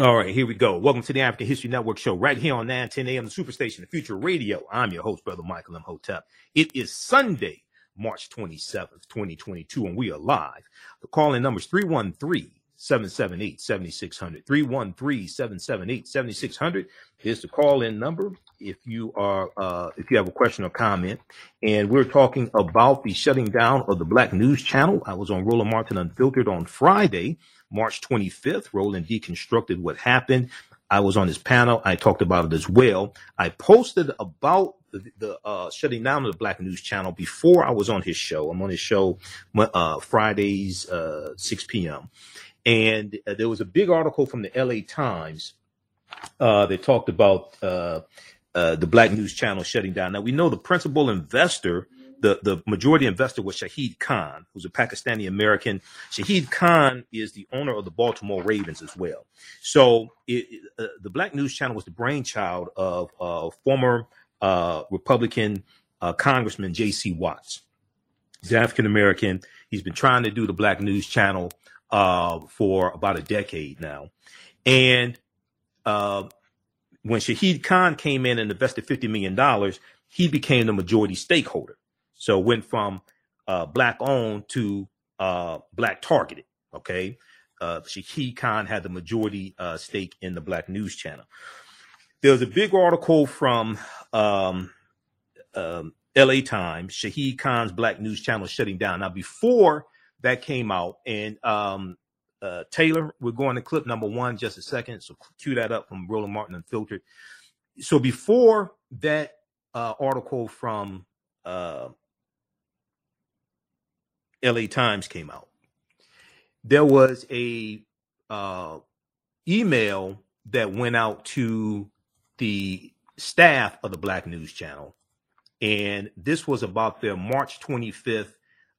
All right, here we go. Welcome to the African History Network show right here on 910 AM, the Superstation, the Future Radio. I'm your host, Brother Michael Imhotep. It is Sunday, March 27th, 2022, and we are live. The call-in number is 313 778 7600. 313 778 7600 is the call-in number if you are uh, if you have a question or comment. And we're talking about the shutting down of the Black News Channel. I was on Roland Martin Unfiltered on Friday March 25th. Roland deconstructed what happened. I was on his panel. I talked about it as well. I posted about the, the uh, shutting down of the Black News Channel before I was on his show. I'm on his show uh, Fridays, uh, 6 p.m. And uh, there was a big article from the LA Times uh, that talked about uh, the Black News Channel shutting down. Now, we know the principal investor the, the majority investor was Shahid Khan, who's a Pakistani American. Shahid Khan is the owner of the Baltimore Ravens as well. So it, uh, the Black News Channel was the brainchild of uh, former uh, Republican uh, Congressman J.C. Watts. He's African American. He's been trying to do the Black News Channel uh, for about a decade now. And uh, when Shahid Khan came in and invested $50 million, he became the majority stakeholder. So went from uh, black owned to uh, black targeted. Okay. Uh, Shahid Khan had the majority uh, stake in the Black News Channel. There was a big article from um, um, LA Times, Shahid Khan's Black News Channel shutting down. Now, before that came out, and um, uh, Taylor, we're going to clip number one just a second. So cue that up from Roland Martin Unfiltered. So before that uh, article from uh, LA Times came out. There was a uh, email that went out to the staff of the Black News Channel, and this was about their March 25th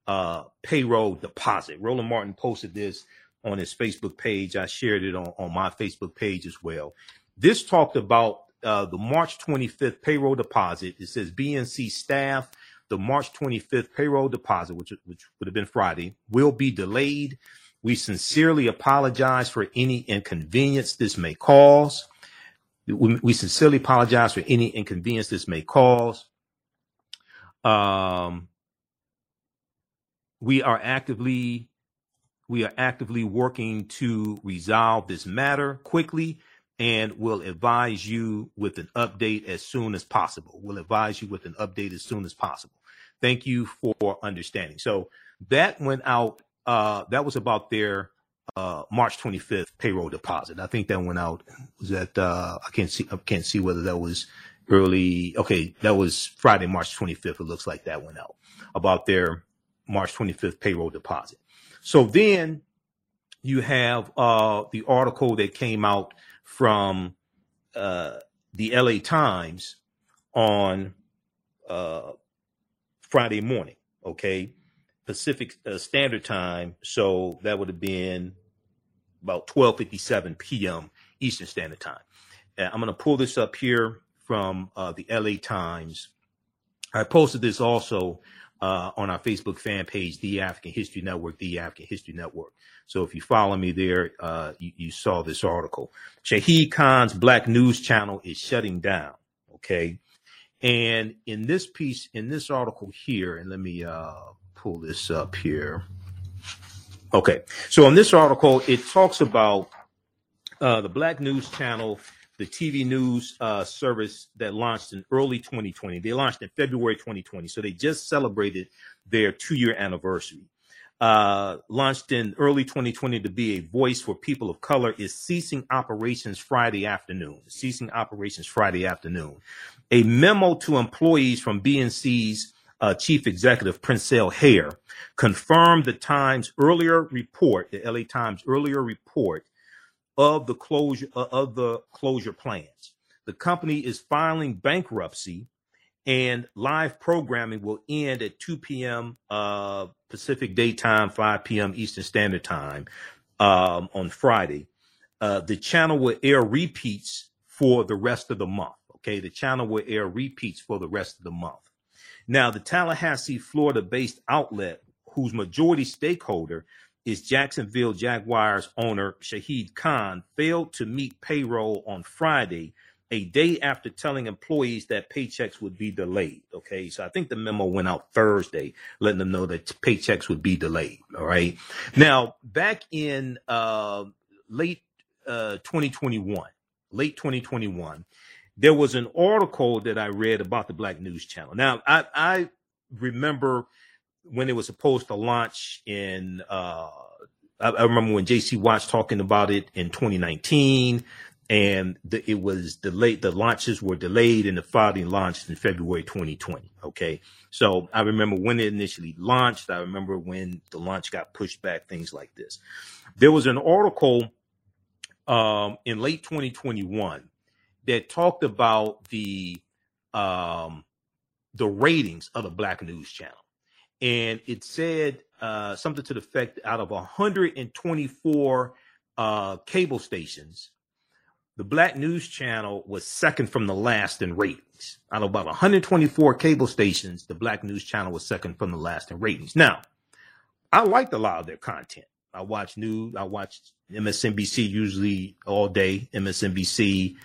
uh, payroll deposit. Roland Martin posted this on his Facebook page. I shared it on, on my Facebook page as well. This talked about uh, the March 25th payroll deposit. It says BNC staff the March 25th payroll deposit, which, which would have been Friday, will be delayed. We sincerely apologize for any inconvenience this may cause. We, we sincerely apologize for any inconvenience this may cause. Um, we are actively we are actively working to resolve this matter quickly and we'll advise you with an update as soon as possible. We'll advise you with an update as soon as possible. Thank you for understanding. So that went out. Uh, that was about their uh, March 25th payroll deposit. I think that went out. Was that uh, I can't see. I can't see whether that was early. Okay, that was Friday, March 25th. It looks like that went out about their March 25th payroll deposit. So then you have uh, the article that came out from uh, the LA Times on uh, Friday morning, okay, Pacific uh, Standard Time. So that would have been about 12:57 p.m. Eastern Standard Time. I'm going to pull this up here from uh, the LA Times. I posted this also uh, on our Facebook fan page, the African History Network, the African History Network. So if you follow me there, uh, you, you, saw this article. Shahid Khan's Black News Channel is shutting down. Okay. And in this piece, in this article here, and let me uh, pull this up here. Okay, so in this article, it talks about uh, the Black News Channel, the TV news uh, service that launched in early 2020. They launched in February 2020, so they just celebrated their two-year anniversary. Uh, launched in early 2020 to be a voice for people of color, is ceasing operations Friday afternoon. Ceasing operations Friday afternoon a memo to employees from BNC's uh, chief executive, Princell Hair, confirmed the Times' earlier report, the LA Times' earlier report of the closure uh, of the closure plans. The company is filing bankruptcy, and live programming will end at 2 p.m. Uh, Pacific Daytime, 5 p.m. Eastern Standard Time um, on Friday. Uh, the channel will air repeats for the rest of the month. Okay, the channel will air repeats for the rest of the month. Now, the Tallahassee, Florida based outlet, whose majority stakeholder is Jacksonville Jaguars owner Shahid Khan failed to meet payroll on Friday, a day after telling employees that paychecks would be delayed. Okay, so I think the memo went out Thursday, letting them know that paychecks would be delayed. All right. Now, back in uh, late uh, 2021, late 2021, there was an article that I read about the Black News Channel. Now, I, I remember when it was supposed to launch in uh I, I remember when JC Watts talking about it in 2019 and the, it was delayed the launches were delayed and the filing launched in February 2020 okay? So I remember when it initially launched. I remember when the launch got pushed back things like this. There was an article um in late 2021 that talked about the um the ratings of the Black News Channel and it said uh, something to the effect out of 124 uh, cable stations, the Black News Channel was second from the last in ratings. Out of about 124 cable stations, the Black News Channel was second from the last in ratings. Now, I liked a lot of their content. I watch news. I watch MSNBC usually all day. MSNBC.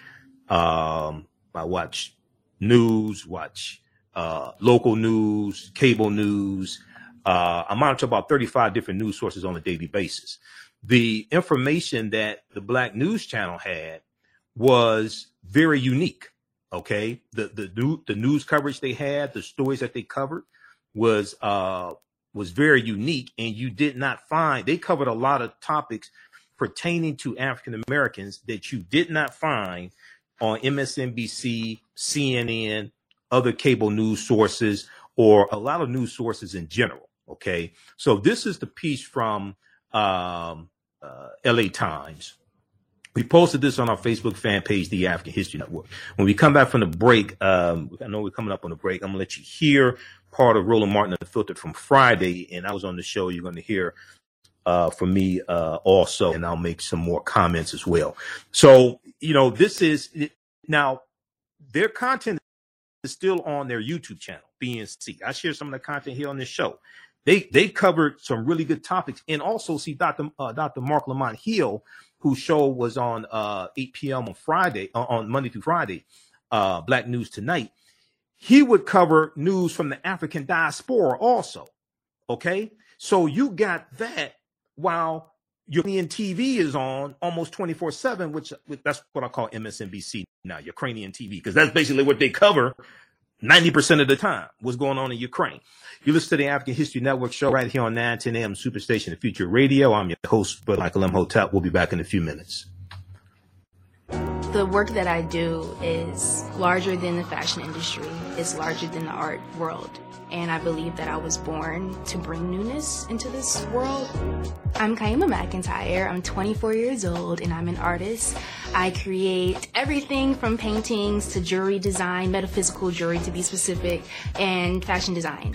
Um, I watch news. Watch uh, local news, cable news. Uh, I monitor about 35 different news sources on a daily basis. The information that the Black News Channel had was very unique. Okay, the the new the news coverage they had, the stories that they covered was uh was very unique, and you did not find they covered a lot of topics pertaining to African Americans that you did not find on MSNBC, CNN, other cable news sources or a lot of news sources in general. Okay. So this is the piece from um, uh, LA Times. We posted this on our Facebook fan page, The African History Network. When we come back from the break, um, I know we're coming up on the break. I'm going to let you hear part of Roland Martin Unfiltered from Friday. And I was on the show. You're going to hear uh, from me uh, also, and I'll make some more comments as well. So, you know, this is now their content is still on their YouTube channel, BNC. I share some of the content here on this show. They they covered some really good topics, and also see Dr. Uh, Dr. Marc Lamont Hill, whose show was on uh, 8 p.m. on Friday, uh, on Monday through Friday, uh, Black News Tonight. He would cover news from the African diaspora also. Okay, so you got that while Ukrainian TV is on almost 24 7, which that's what I call MSNBC now, Ukrainian TV, because that's basically what they cover 90% of the time. What's going on in Ukraine. You listen to the African History Network show right here on 910 AM Superstation the Future Radio. I'm your host, Brother Michael Imhotep. We'll be back in a few minutes. The work that I do is larger than the fashion industry, it's larger than the art world and I believe that I was born to bring newness into this world. I'm Kyemah McEntyre. I'm 24 years old and I'm an artist. I create everything from paintings to jewelry design, metaphysical jewelry to be specific, and fashion design.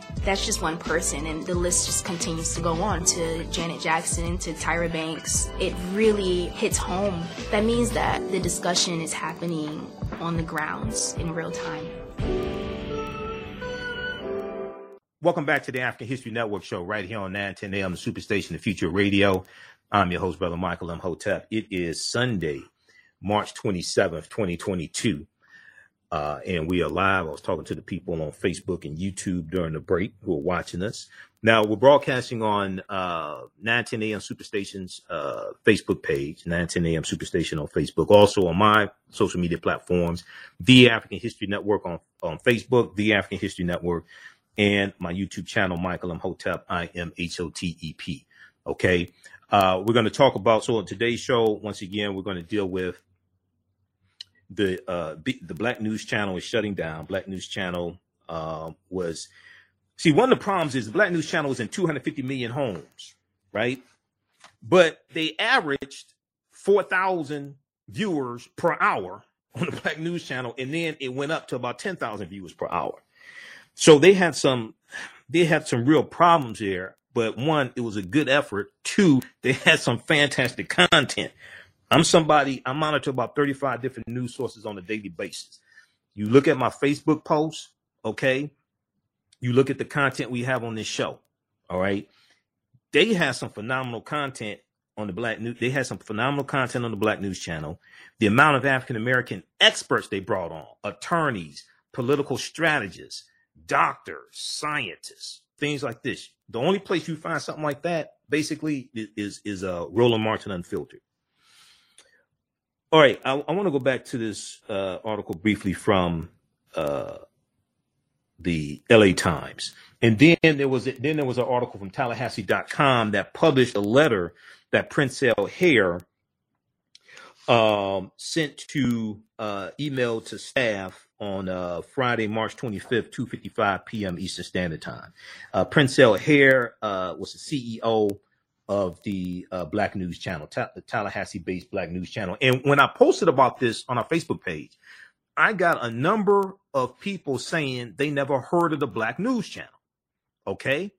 that's just one person and the list just continues to go on to Janet Jackson to Tyra Banks. It really hits home. That means that the discussion is happening on the grounds in real time. Welcome back to the African History Network show right here on 910 AM Superstation the Future Radio. I'm your host, Brother Michael Imhotep. It is Sunday, March 27th, 2022. Uh, and we are live. I was talking to the people on Facebook and YouTube during the break who are watching us. Now we're broadcasting on uh, 910 AM Superstation's uh, Facebook page, 910 AM Superstation on Facebook. Also on my social media platforms, The African History Network on, on Facebook, The African History Network, and my YouTube channel, Michael Imhotep, I M H O T E P. Okay. Uh, we're going to talk about, so on today's show, once again, we're going to deal with the uh, the Black News Channel is shutting down. Black News Channel uh, was see one of the problems is the Black News Channel was in 250 million homes, right? But they averaged 4,000 viewers per hour on the Black News Channel, and then it went up to about ten thousand viewers per hour. So they had some, they had some real problems there. But one, it was a good effort. Two, they had some fantastic content. I'm somebody, I monitor about 35 different news sources on a daily basis. You look at my Facebook posts, okay? You look at the content we have on this show, all right? They have some phenomenal content on the Black News. They had some phenomenal content on the Black News Channel. The amount of African American experts they brought on, attorneys, political strategists, doctors, scientists, things like this. The only place you find something like that, basically, is is, is uh, Roland Martin Unfiltered. All right, I, I want to go back to this uh, article briefly from uh, the LA Times. And then there was then there was an article from Tallahassee.com that published a letter that Princell Hair um, sent to uh, email to staff on uh, Friday, March 25th, 2:55 p.m. Eastern Standard Time. Uh, Princell Hair uh, was the CEO of the uh, Black News Channel, Ta- the Tallahassee-based Black News Channel. And when I posted about this on our Facebook page, I got a number of people saying they never heard of the Black News Channel. Okay.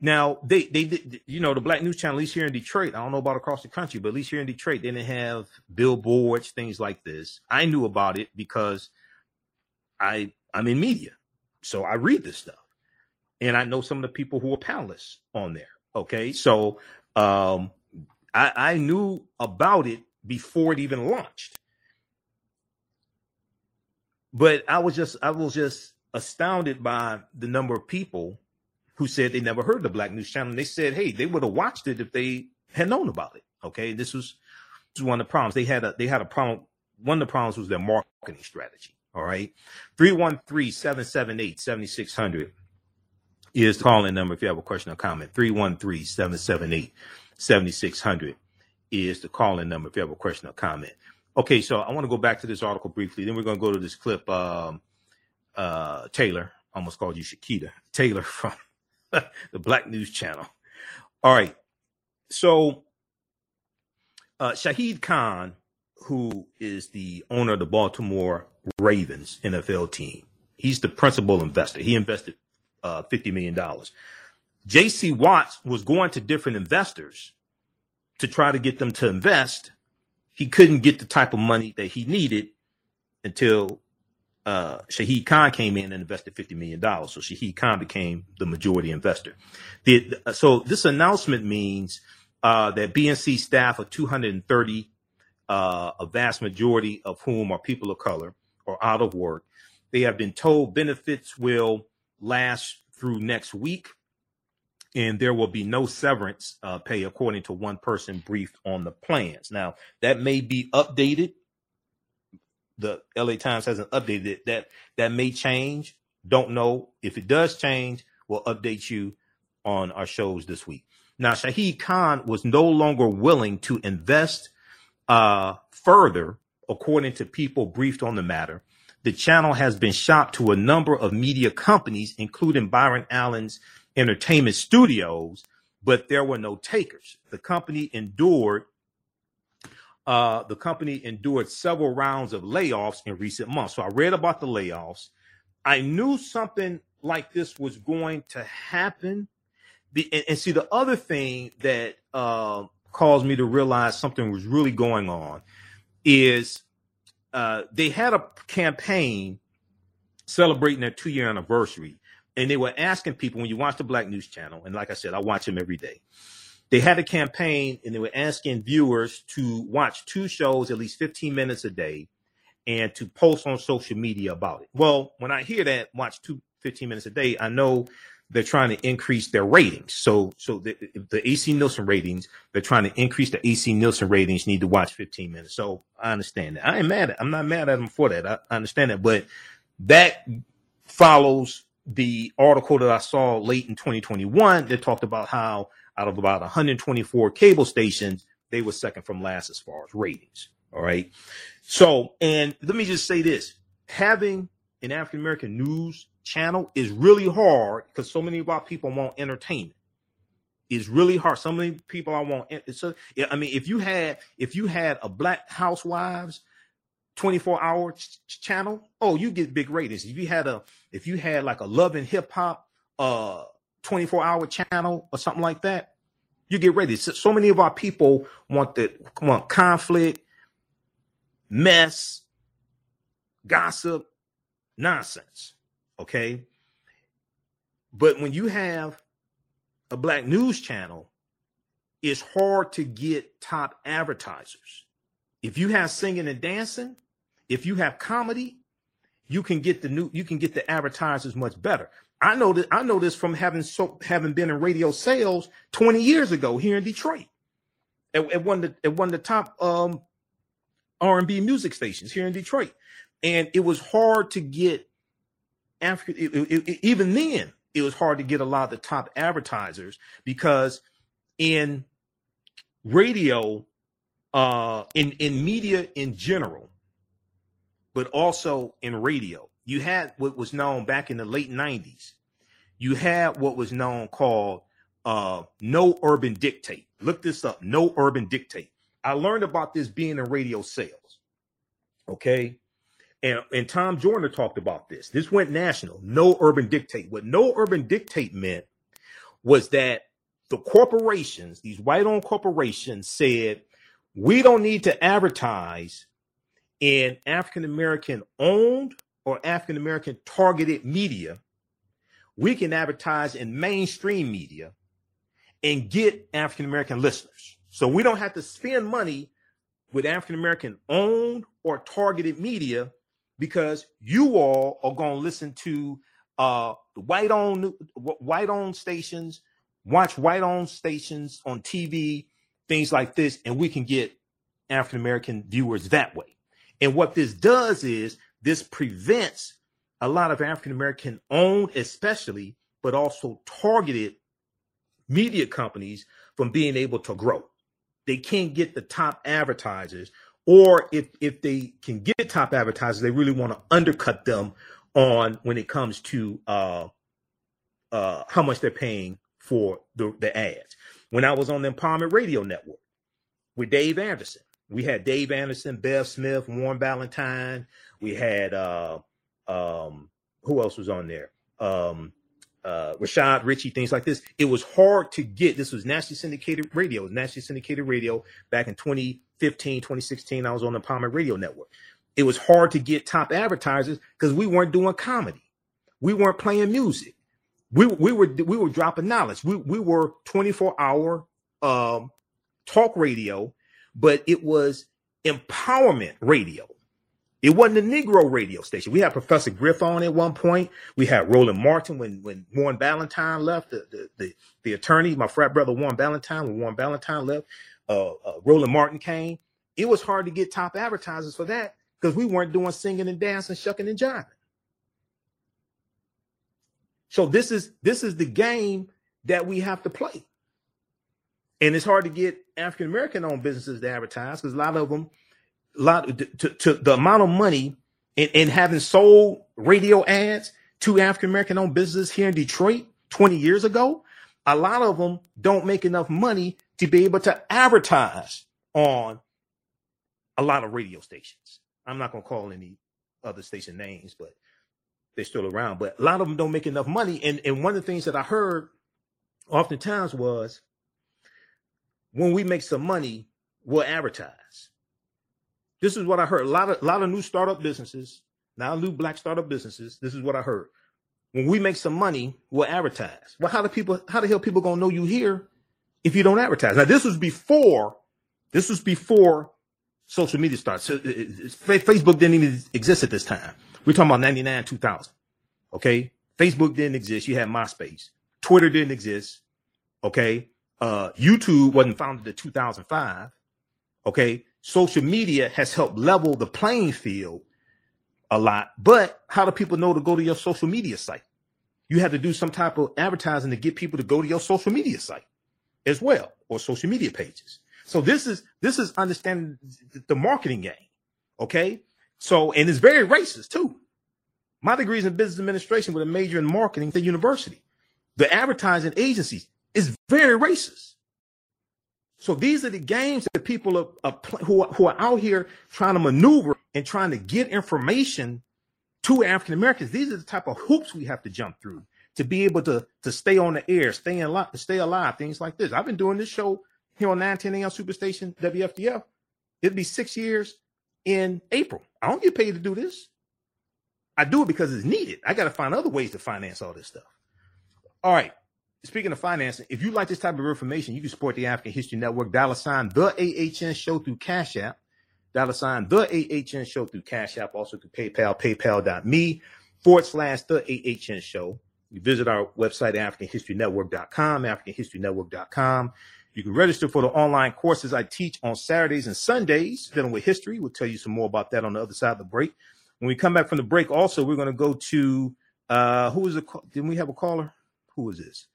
Now they they you know the Black News Channel at least here in Detroit. I don't know about across the country, but at least here in Detroit, they didn't have billboards, things like this. I knew about it because I I'm in media, so I read this stuff, and I know some of the people who are panelists on there. Okay, so um, I I knew about it before it even launched, but I was just I was just astounded by the number of people who said they never heard the Black News Channel. And they said, hey, they would have watched it if they had known about it. Okay, this was, this was one of the problems. They had a they had a problem. One of the problems was their marketing strategy. All right. 313-778-7600 is the calling number if you have a question or comment. 313-778-7600 is the calling number if you have a question or comment. Okay, so I want to go back to this article briefly. Then we're going to go to this clip. Um, uh, Taylor, almost called you Shakita. Taylor from the Black News Channel. All right. So uh, Shahid Khan, who is the owner of the Baltimore Ravens NFL team, he's the principal investor. He invested uh, $50 million. JC Watts was going to different investors to try to get them to invest. He couldn't get the type of money that he needed until uh, Shahid Khan came in and invested $50 million. So Shahid Khan became the majority investor. The, so this announcement means uh, that BNC staff of 230, uh, a vast majority of whom are people of color are out of work, they have been told benefits will last through next week and there will be no severance uh, pay according to one person briefed on the plans. Now, that may be updated the LA Times hasn't updated it. That that may change. Don't know if it does change. We'll update you on our shows this week. Now, Shahid Khan was no longer willing to invest uh, further, according to people briefed on the matter. The channel has been shopped to a number of media companies, including Byron Allen's Entertainment Studios, but there were no takers. The company endured uh, the company endured several rounds of layoffs in recent months. So I read about the layoffs. I knew something like this was going to happen. The, and, and see, the other thing that uh, caused me to realize something was really going on is uh, they had a campaign celebrating their two year anniversary. And they were asking people when you watch the Black News Channel, and like I said, I watch them every day they had a campaign and they were asking viewers to watch two shows at least 15 minutes a day and to post on social media about it. Well, when I hear that, watch two 15 minutes a day, I know they're trying to increase their ratings. So, so the, the AC Nielsen ratings, they're trying to increase the AC Nielsen ratings, need to watch 15 minutes. So I understand that. I ain't mad at, I'm not mad at them for that. I, I understand that, but that follows the article that I saw late in 2021 that talked about how out of about 124 cable stations, they were second from last as far as ratings. All right. So, and let me just say this having an African American news channel is really hard because so many of our people want entertainment. Is really hard. So many people I want. So, I mean, if you had if you had a Black Housewives 24 hour ch- channel, oh, you get big ratings. If you had a, if you had like a love and hip hop, uh, 24 hour channel or something like that, you get ready. So, so many of our people want the want conflict, mess, gossip, nonsense. Okay. But when you have a black news channel, it's hard to get top advertisers. If you have singing and dancing, if you have comedy, you can get the new you can get the advertisers much better. I know that I know this from having so having been in radio sales 20 years ago here in Detroit. At, at one of the at one of the top um R&B music stations here in Detroit. And it was hard to get African even then it was hard to get a lot of the top advertisers because in radio uh in in media in general but also in radio you had what was known back in the late 90s you had what was known called uh no urban dictate. Look this up no urban dictate. I learned about this being in radio sales okay and, and Tom Joyner talked about this. This went national. No urban dictate. What no urban dictate meant was that the corporations, these white owned corporations, said, we don't need to advertise in African American owned or African American targeted media. We can advertise in mainstream media and get African American listeners. So we don't have to spend money with African American owned or targeted media because you all are going to listen to uh the white owned white owned stations, watch white owned stations on TV, things like this, and we can get African American viewers that way. And what this does is this prevents a lot of African American owned, especially, but also targeted media companies from being able to grow. They can't get the top advertisers or if if they can get top advertisers, they really want to undercut them on when it comes to uh, uh, how much they're paying for the, the ads. When I was on the Empowerment Radio Network with Dave Anderson, we had Dave Anderson, Bev Smith, Warren Ballentine. We had uh, um, who else was on there? Um, uh, Rashad Richey, things like this. It was hard to get. This was nationally syndicated radio. nationally syndicated radio back in 2015, 2016. I was on the Empowerment Radio Network. It was hard to get top advertisers because we weren't doing comedy. We weren't playing music. We, we were we were dropping knowledge. We we were 24 hour um, talk radio, but it was empowerment radio. It wasn't a Negro radio station. We had Professor Griff on at one point. We had Roland Martin when when Warren Ballentine left, the the the, the attorney, my frat brother Warren Ballentine. When Warren Ballentine left, uh, uh, Roland Martin came. It was hard to get top advertisers for that because we weren't doing singing and dancing, shucking and jiving. So this is this is the game that we have to play, and it's hard to get African American owned businesses to advertise because a lot of them lot to, to the amount of money and, having sold radio ads to African American owned businesses here in Detroit 20 years ago, a lot of them don't make enough money to be able to advertise on a lot of radio stations. I'm not going to call any other station names, but they're still around. But a lot of them don't make enough money. And, and one of the things that I heard oftentimes was when we make some money, we'll advertise. This is what I heard. A lot of lot of new startup businesses, now new black startup businesses. This is what I heard. When we make some money, we'll advertise. Well, how do people? How the hell people gonna know you here if you don't advertise? Now, this was before. This was before social media started. So, Facebook didn't even exist at this time. We're talking about 99, 2000. Okay. Facebook didn't exist. You had MySpace. Twitter didn't exist. Okay. Uh, YouTube wasn't founded in 2005. Okay social media has helped level the playing field a lot. But how do people know to go to your social media site? You have to do some type of advertising to get people to go to your social media site as well, or social media pages. So this is this is understanding the marketing game. Okay. So and it's very racist too. My degree is in business administration with a major in marketing at the university. The advertising agencies is very racist. So these are the games that people are, are who, are, who are out here trying to maneuver and trying to get information to African Americans. These are the type of hoops we have to jump through to be able to to stay on the air, stay in li- stay alive, things like this. I've been doing this show here on 910 AM Superstation WFDF. It'll be six years in April. I don't get paid to do this. I do it because it's needed. I got to find other ways to finance all this stuff. All right. Speaking of financing, if you like this type of information, you can support the African History Network. Dollar sign the AHN show through Cash App. Dollar sign the AHN show through Cash App, also through PayPal, paypal.me forward slash the AHN show. You visit our website, AfricanHistoryNetwork.com, AfricanHistoryNetwork.com. You can register for the online courses I teach on Saturdays and Sundays dealing with history. We'll tell you some more about that on the other side of the break. When we come back from the break, also, we're going to go to, uh, who is the, didn't we have a caller? Who is this?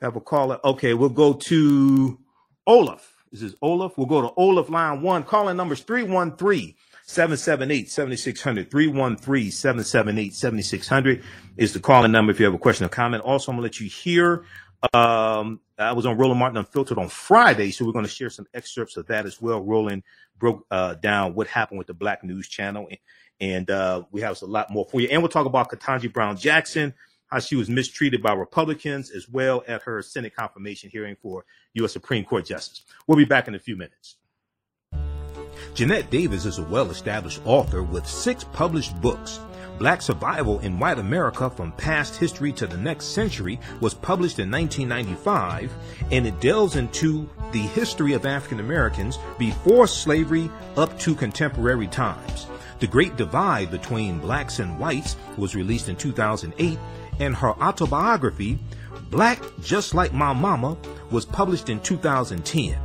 Have a caller. Okay, we'll go to Olaf. This is Olaf. We'll go to Olaf line one. Calling numbers 313 778 7600. 313 778 7600 is the calling number if you have a question or comment. Also, I'm going to let you hear. Um, I was on Roland Martin Unfiltered on Friday, so we're going to share some excerpts of that as well. Roland broke uh, down what happened with the Black News Channel, and, and uh, we have a lot more for you. And we'll talk about Ketanji Brown Jackson how she was mistreated by Republicans as well at her Senate confirmation hearing for U.S. Supreme Court Justice. We'll be back in a few minutes. Jeanette Davis is a well established author with six published books. Black Survival in White America from Past History to the Next Century was published in 1995, and it delves into the history of African Americans before slavery up to contemporary times. The Great Divide Between Blacks and Whites was released in 2008 and her autobiography, Black Just Like My Mama, was published in 2010.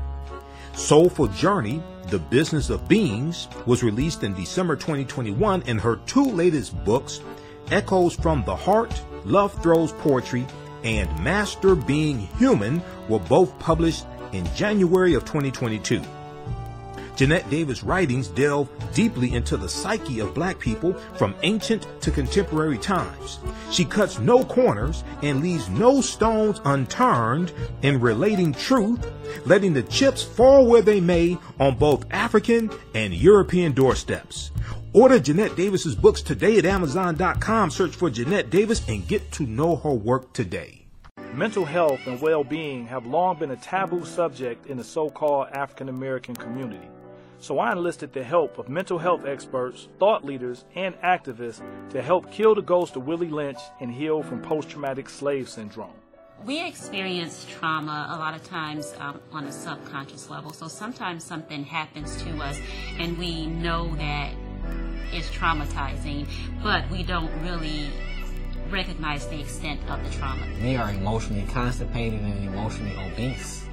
Soulful Journey, The Business of Beings, was released in December 2021, and her two latest books, Echoes from the Heart, Love Throws Poetry, and Master Being Human, were both published in January of 2022. Jeanette Davis' writings delve deeply into the psyche of black people from ancient to contemporary times. She cuts no corners and leaves no stones unturned in relating truth, letting the chips fall where they may on both African and European doorsteps. Order Jeanette Davis's books today at Amazon.com. Search for Jeanette Davis and get to know her work today. Mental health and well-being have long been a taboo subject in the so-called African American community. So I enlisted the help of mental health experts, thought leaders, and activists to help kill the ghost of Willie Lynch and heal from post traumatic slave syndrome. We experience trauma a lot of times um, on a subconscious level. So sometimes something happens to us and we know that it's traumatizing, but we don't really recognize the extent of the trauma. They are emotionally constipated and emotionally obese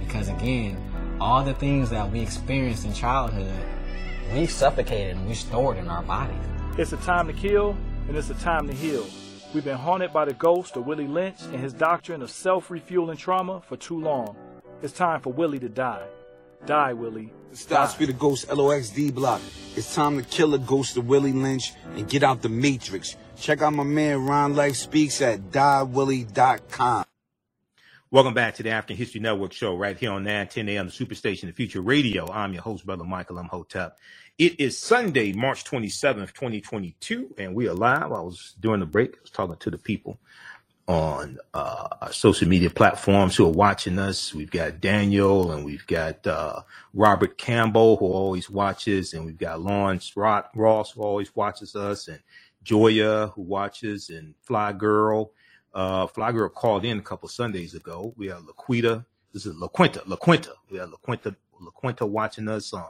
because, again, all the things that we experienced in childhood, we suffocated and we stored in our bodies. It's a time to kill and it's a time to heal. We've been haunted by the ghost of Willie Lynch and his doctrine of self-refueling trauma for too long. It's time for Willie to die. Die, Willie. Stop be the Ghost LOXD block. It's time to kill the ghost of Willie Lynch and get out the matrix. Check out my man Ron Life Speaks at diewillie.com. Welcome back to the African History Network show right here on 910 AM, the Superstation, the Future Radio. I'm your host, Brother Michael Imhotep. It is Sunday, March 27th, 2022, and we are live. I was during the break, I was talking to the people on uh, our social media platforms who are watching us. We've got Daniel and we've got uh, Robert Campbell who always watches, and we've got Lawrence Ross who always watches us, and Joya who watches, and Fly Girl uh, Fly Girl called in a couple Sundays ago. We have Laquita. This is LaQuinta. LaQuinta. We have LaQuinta. LaQuinta watching us on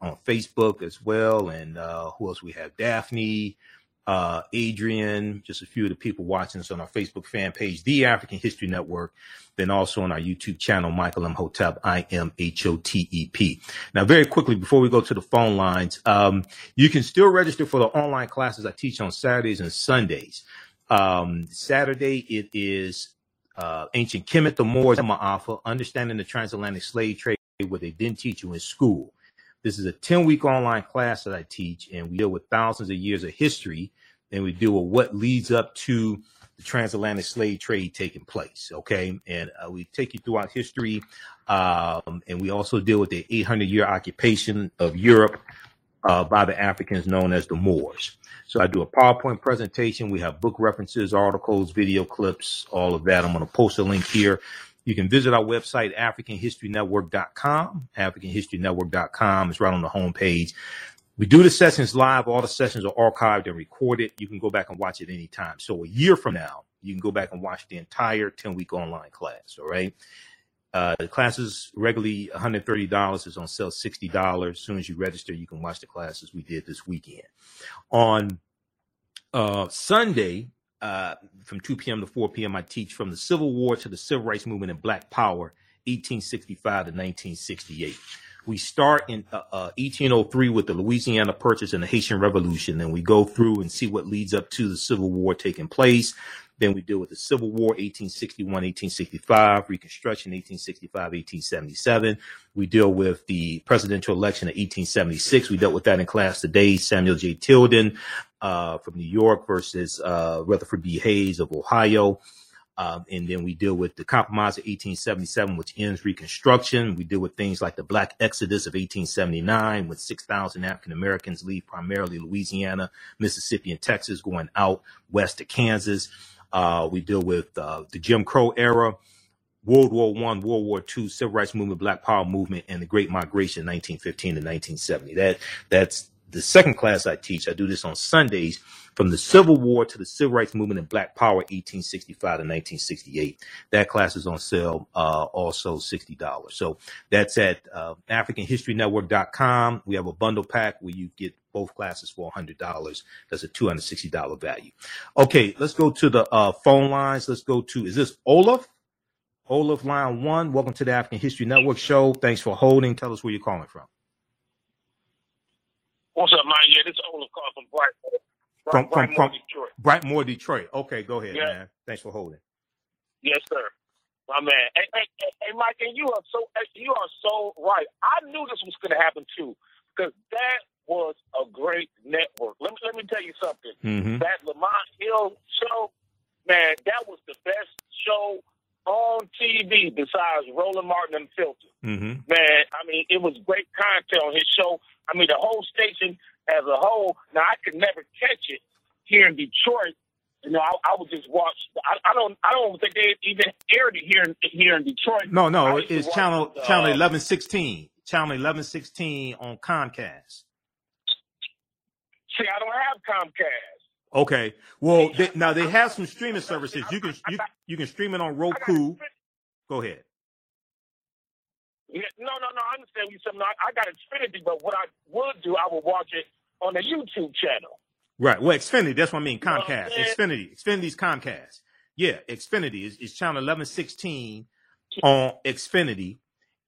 on Facebook as well. And uh, who else? We have Daphne, uh, Adrian, just a few of the people watching us on our Facebook fan page, The African History Network. Then also on our YouTube channel, Michael Imhotep, I M H O T E P. Now, very quickly before we go to the phone lines, um, you can still register for the online classes I teach on Saturdays and Sundays. Um, Saturday, it is uh, Ancient Kemet, the Moors, Ma'afa, Understanding the Transatlantic Slave Trade, what they didn't teach you in school. This is a 10 week online class that I teach, and we deal with thousands of years of history, and we deal with what leads up to the transatlantic slave trade taking place. Okay, and uh, we take you throughout history, um, and we also deal with the 800 year occupation of Europe uh, by the Africans known as the Moors. So I do a PowerPoint presentation. We have book references, articles, video clips, all of that. I'm going to post a link here. You can visit our website, AfricanHistoryNetwork.com. AfricanHistoryNetwork.com is right on the homepage. We do the sessions live. All the sessions are archived and recorded. You can go back and watch it anytime. So a year from now, you can go back and watch the entire 10 week online class. All right. Uh, the classes regularly $130 is on sale $60. As soon as you register, you can watch the classes we did this weekend. On uh, Sunday, uh, from 2 p.m. to 4 p.m., I teach from the Civil War to the Civil Rights Movement and Black Power, 1865 to 1968. We start in uh, uh, 1803 with the Louisiana Purchase and the Haitian Revolution, and we go through and see what leads up to the Civil War taking place. Then we deal with the Civil War, 1861, 1865, Reconstruction, 1865, 1877. We deal with the presidential election of 1876. We dealt with that in class today. Samuel J. Tilden uh, from New York versus uh, Rutherford B. Hayes of Ohio. Um, and then we deal with the Compromise of 1877, which ends Reconstruction. We deal with things like the Black Exodus of 1879, when 6,000 African Americans leave primarily Louisiana, Mississippi, and Texas, going out west to Kansas. Uh, we deal with uh, the Jim Crow era, World War One, World War Two, Civil Rights Movement, Black Power Movement, and the Great Migration, 1915 to 1970. That that's the second class I teach. I do this on Sundays from the Civil War to the Civil Rights Movement and Black Power, 1865 to 1968. That class is on sale, uh, also $60. So that's at uh, AfricanHistoryNetwork.com. We have a bundle pack where you get both classes for $100. That's a $260 value. Okay, let's go to the uh, phone lines. Let's go to, is this Olaf? Olaf, line one. Welcome to the African History Network show. Thanks for holding. Tell us where you're calling from. What's up, man? Yeah, this is Olaf calling from Brightmoor. From, from, from Detroit. Brightmoor, Detroit. Okay, go ahead, Yeah. man. Thanks for holding. Yes, sir. My man. Hey, hey, hey, hey, Mike, and you are so you are so right. I knew this was going to happen too, because that was a great network. Let me let me tell you something. Mm-hmm. That Lamont Hill show, man, that was the best show on TV besides Roland Martin Unfiltered. Mm-hmm. Man, I mean, it was great content on his show. I mean, the whole station as a whole. Now, I could never catch it here in Detroit. You know, I, I would just watch. I, I don't. I don't think they even aired it here in here in Detroit. No, no, it's channel uh, channel eleven sixteen. Channel eleven sixteen on Comcast. See, I don't have Comcast. Okay. Well, they, now they have some streaming services. You can you, you can stream it on Roku. Go ahead. No, no, no. I understand you something. I, I got Xfinity, but what I would do, I would watch it on the YouTube channel. Right. Well, Xfinity. That's what I mean. You know what Comcast. Xfinity. Xfinity's Comcast. Yeah, Xfinity is, is channel eleven sixteen on Xfinity,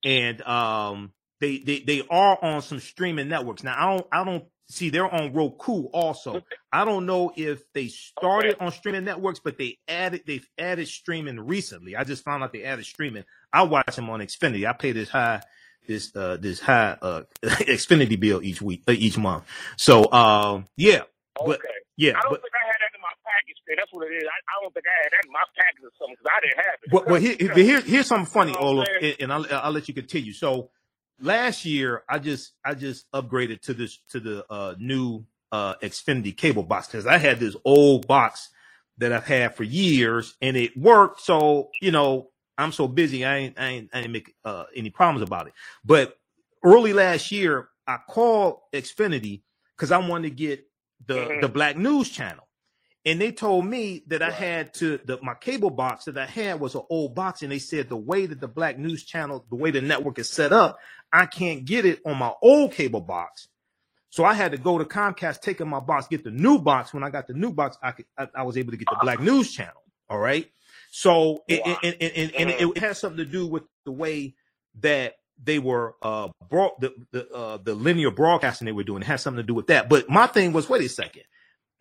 and um, they they they are on some streaming networks. Now I don't I don't see they're on Roku also. I don't know if they started on streaming networks, but they added they've added streaming recently. I just found out they added streaming. I watch them on Xfinity. I pay this high this uh this high uh Xfinity bill each week uh, each month. So um yeah, Okay. but yeah, I don't but think I had that in my package. Man. That's what it is. I, I don't think I had that in my package or something because I didn't have it. But, but here, You here, here's something funny, You know Olaf, and, and I'll, I'll let you continue. So last year, I just I just upgraded to this to the uh, new uh, Xfinity cable box because I had this old box that I've had for years and it worked. So you know, I'm so busy, I ain't I ain't, I ain't make uh, any problems about it. But early last year, I called Xfinity because I wanted to get the Mhm. the Black News channel. And they told me that I had to the my cable box that I had was an old box, and they said the way that the Black News channel, the way the network is set up, I can't get it on my old cable box. So I had to go to Comcast, take in my box, get the new box. When I got the new box, I could I, I was able to get the Black News channel. All right. So it, Wow. and, and, and, and it has something to do with the way that they were uh brought the the uh, the linear broadcasting they were doing. It has something to do with that. But my thing was, wait a second.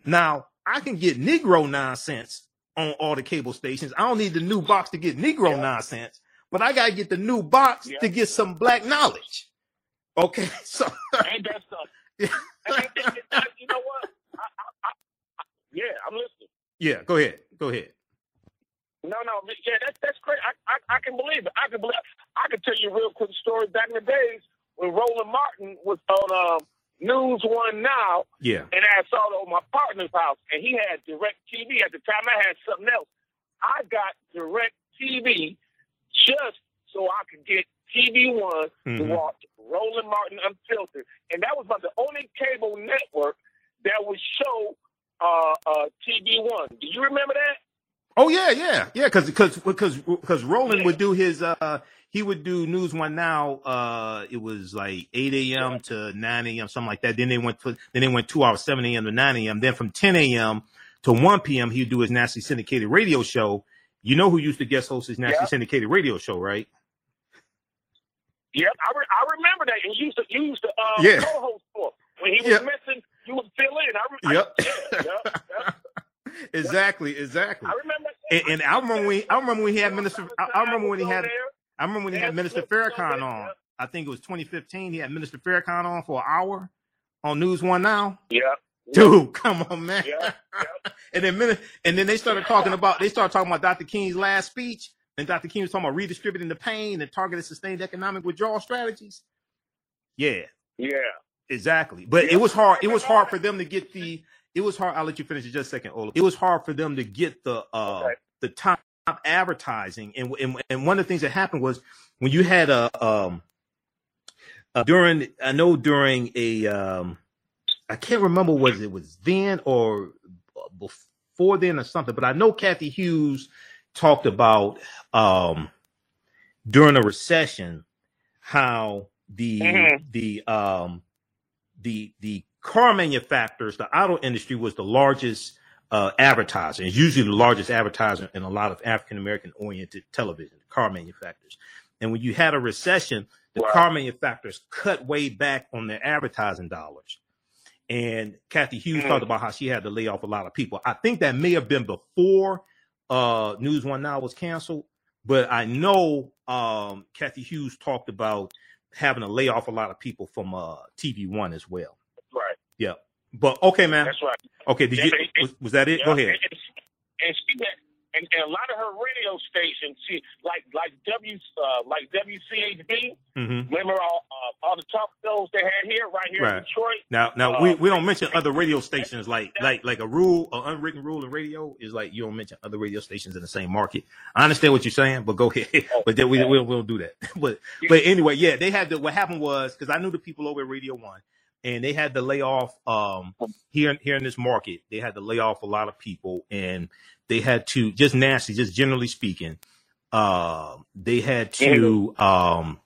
Now I can get Negro nonsense on all the cable stations. I don't need the new box to get Negro Yeah. nonsense, but I gotta get the new box Yeah. to get some black knowledge. Okay, so Ain't that that- you know what? I, I, I, yeah, I'm listening. yeah, go ahead, go ahead. No, no, yeah, that's that's great. I, I I can believe it. I can believe. I can tell you a real quick story. Back in the days when Roland Martin was on um, News One Now, Yeah. and I saw it on my partner's house, and he had Direct TV at the time. I had something else. I got Direct TV just so I could get TV One to Mhm. watch Roland Martin Unfiltered, and that was about the only cable network that would show uh, uh, TV One. Do you remember that? Oh yeah, yeah, yeah. Because because because because Roland would do his uh he would do News One Now. Uh, it was like eight a.m. to nine a.m. something like that. Then they went to then they went two hours, seven a.m. to nine a.m. Then from ten a.m. to one p.m. he'd do his nationally syndicated radio show. You know who used to guest host his nationally Yeah. syndicated radio show, right? Yep, I, re- I remember that. And you used to you used to uh, Yeah. co-host for when he was Yep. missing. You would fill in. I, re- Yep. I, yeah, yep, yep. exactly, exactly. I remember. And, and I remember when I remember when he had Minister. I, I remember when he had. There. I remember when he had Minister yeah, Farrakhan on. I think it was 2015. He had Minister Farrakhan on for an hour on News One Now. Yep. Dude, come on, man. Yeah, and then minute, and then they started talking about they started talking about Dr. King's last speech, and Dr. King was talking about redistributing the pain and targeted sustained economic withdrawal strategies. Yeah, Yeah. exactly. But it was hard. It was hard for them to get the. It was hard. I'll let you finish in just a second, Ola. It was hard for them to get the uh Okay. the top advertising, and and and one of the things that happened was when you had a um uh, during I know during a um I can't remember was it was then or before then or something, but I know Kathy Hughes talked about um during a recession how the Mhm. the um the the car manufacturers, the auto industry was the largest uh, advertiser. It's usually the largest advertiser in a lot of African American oriented television, car manufacturers. And when you had a recession, the Right. car manufacturers cut way back on their advertising dollars. And Kathy Hughes Mm. talked about how she had to lay off a lot of people. I think that may have been before uh, News One Now was canceled, but I know um, Kathy Hughes talked about having to lay off a lot of people from uh, TV One as well. Right. Yeah. But okay, man. That's right. Okay, did you it- was, was that it? Yeah, Go ahead. And, and, and she had, and, and a lot of her radio stations, she like like W uh, like WCHB. hmm Remember all uh, all the talk shows they had here, right here Right. in Detroit. Now, now Uh, we, we don't mention other radio stations like like like a rule, an unwritten rule in radio is like you don't mention other radio stations in the same market. I understand what you're saying, but go ahead. But then we we we'll do that. But but anyway, yeah, they had to. What happened was because I knew the people over at Radio One, and they had to lay off um here here in this market. They had to lay off a lot of people, and they had to just nasty, just generally speaking. Uh, they had to um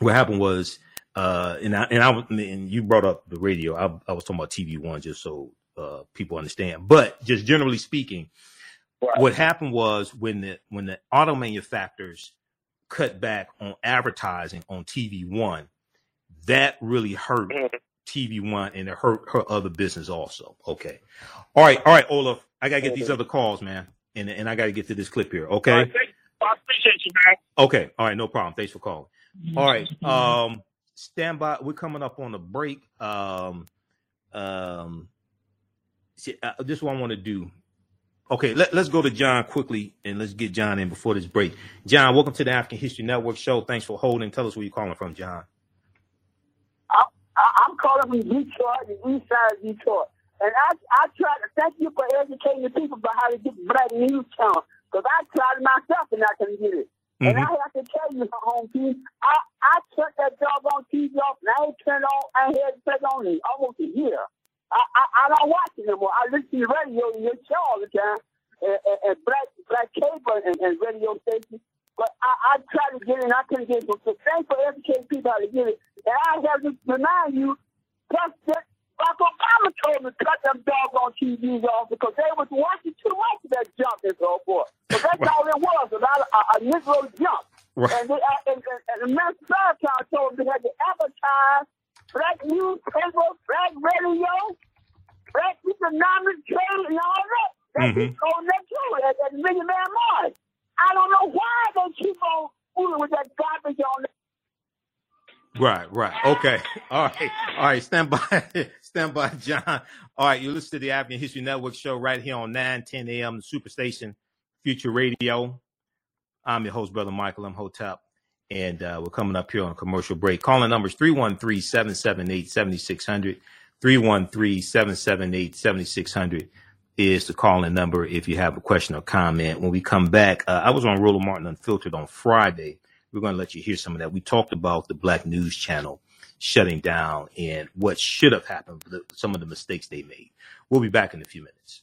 what happened was uh and I and I and you brought up the radio. I, I was talking about TV one just so uh people understand. But just generally speaking, Right. what happened was when the when the auto manufacturers cut back on advertising on TV one, that really hurt Mhm. TV one and hurt her other business also. Okay. All right, all right, Olaf. I gotta get these other calls, man. And and I gotta get to this clip here. Okay. All right, thank- I appreciate you, man. Okay. All right. No problem. Thanks for calling. All right. Um, stand by. We're coming up on a break. Um, um, see, uh, this is what I want to do. Okay. Let, let's go to John quickly and let's get John in before this break. John, welcome to the African History Network show. Thanks for holding. Tell us where you're calling from, John. Calling from Detroit, the east side of Detroit. And I, I try to thank you for educating the people about how to get black news channel. Because I tried myself and I couldn't get it. And Mhm. I have to tell you, home team, I, I turned that job on TV off and I ain't turned on, I had to turn it on in almost a year. I, I, I don't watch it anymore. I listen to the radio and your show all the time, and, and, and black black cable and, and radio stations. But I, I tried to get it and I couldn't get it. So thanks for educating people how to get it. And I have to remind you, that Barack Obama told me to cut them doggone TVs off because they was watching too much of that junk and so forth. But that's all it was, a lot of a, a Negro junk. Right. And, they, uh, and, and, and the Minister Farrakhan told them they had to advertise black newspaper, black radio, black economic trade, and all that. That Mhm. he told that too at, at Million Man March. I don't know why they keep on fooling with that garbage on Right, right. Okay. All right. All right. Stand by. Stand by, John. All right. You listen to the African History Network show right here on 9, 10 a.m. Superstation. Future Radio. I'm your host, Brother Michael Imhotep, and uh, we're coming up here on a commercial break. Calling numbers 313 778 7600. 313 778 7600 is the calling number if you have a question or comment. When we come back, uh, I was on Roland Martin Unfiltered on Friday. We're going to let you hear some of that. We talked about the Black News Channel shutting down and what should have happened, some of the mistakes they made. We'll be back in a few minutes.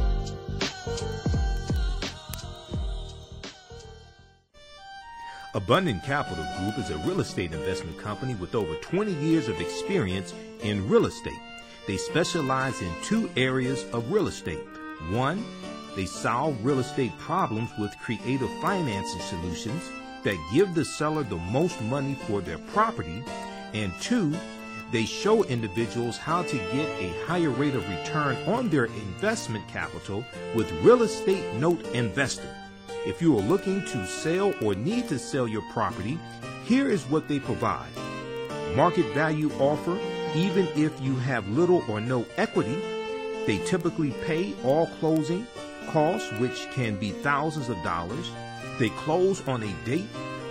Abundant Capital Group is a real estate investment company with over 20 years of experience in real estate. They specialize in two areas of real estate. One, they solve real estate problems with creative financing solutions that give the seller the most money for their property. And two, they show individuals how to get a higher rate of return on their investment capital with real estate note investing. If you are looking to sell or need to sell your property, here is what they provide. Market value offer, even if you have little or no equity. They typically pay all closing costs, which can be thousands of dollars. They close on a date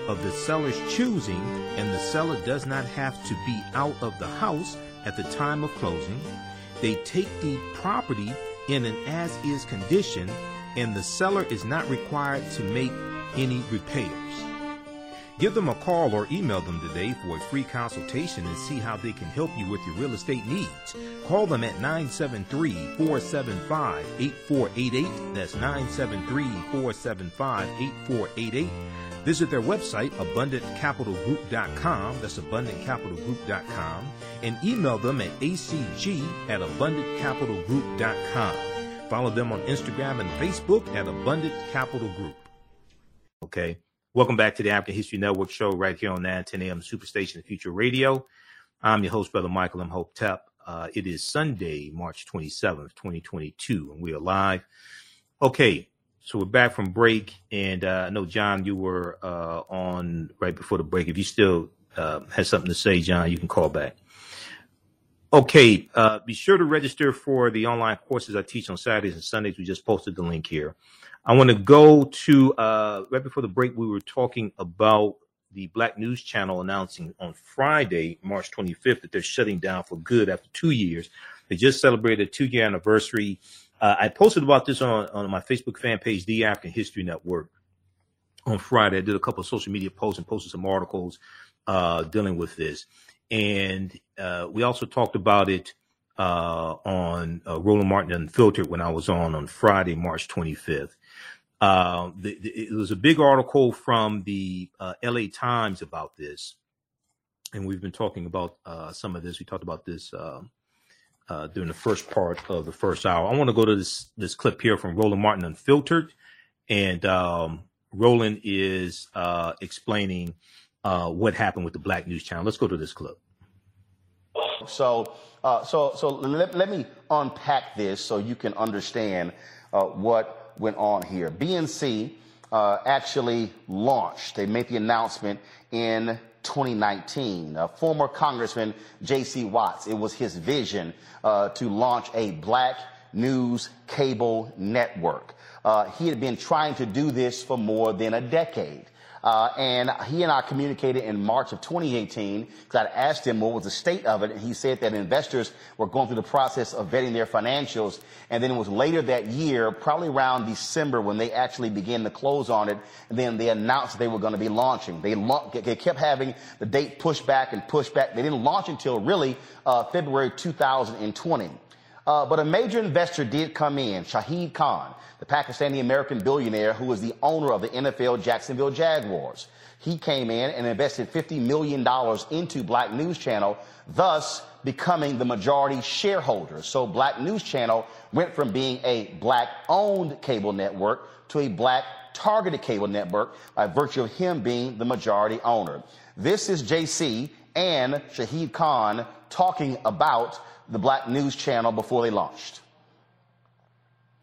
of the seller's choosing, and the seller does not have to be out of the house at the time of closing. They take the property in an as is condition and the seller is not required to make any repairs. Give them a call or email them today for a free consultation and see how they can help you with your real estate needs. Call them at 973-475-8488. That's 973-475-8488. Visit their website, abundantcapitalgroup.com. That's abundantcapitalgroup.com. And email them at acg at abundantcapitalgroup.com. Follow them on Instagram and Facebook at Abundant Capital Group. Okay. Welcome back to the African History Network show right here on 910 AM Superstation Future Radio. I'm your host, Brother Michael Imhotep. Uh, it is Sunday, March 27th, 2022, and we are live. Okay, so we're back from break, and uh, I know, John, you were uh, on right before the break. If you still uh, have something to say, John, you can call back. Okay, uh, be sure to register for the online courses I teach on Saturdays and Sundays. We just posted the link here. I want to go to uh, right before the break. We were talking about the Black News Channel announcing on Friday, March 25th, that they're shutting down for good after two years. They just celebrated a two-year anniversary. Uh, I posted about this on, on my Facebook fan page, The African History Network, on Friday. I did a couple of social media posts and posted some articles uh, dealing with this and uh, we also talked about it uh, on uh, Roland Martin Unfiltered when I was on on Friday, March 25th. Uh, the, the, it was a big article from the uh, LA Times about this, and we've been talking about uh, some of this. We talked about this um, during the first part of the first hour. I want to go to this this clip here from Roland Martin Unfiltered, and um, Roland is explaining uh, what happened with the Black News Channel. Let's go to this clip. So, uh, so, so let, let, me unpack this so you can understand uh, what went on here. BNC uh, actually launched. They made the announcement in 2019. former Congressman J.C. Watts. It was his vision uh, to launch a Black news cable network. Uh, he had been trying to do this for more than a decade. Uh, and he and I communicated in March of 2018 because I asked him what was the state of it. And he said that investors were going through the process of vetting their financials. And then it was later that year, probably around December, when they actually began to close on it. And then they announced they were going to be launching. They, la- they kept having the date pushed back and pushed back. They didn't launch until really uh, February 2020. Uh, but a major investor did come in, Shahid Khan the Pakistani American billionaire who is the owner of the NFL Jacksonville Jaguars. He came in and invested $50 million into Black News Channel, thus becoming the majority shareholder. So Black News Channel went from being a black owned cable network to a black targeted cable network by virtue of him being the majority owner. This is JC and Shahid Khan talking about the Black News Channel before they launched.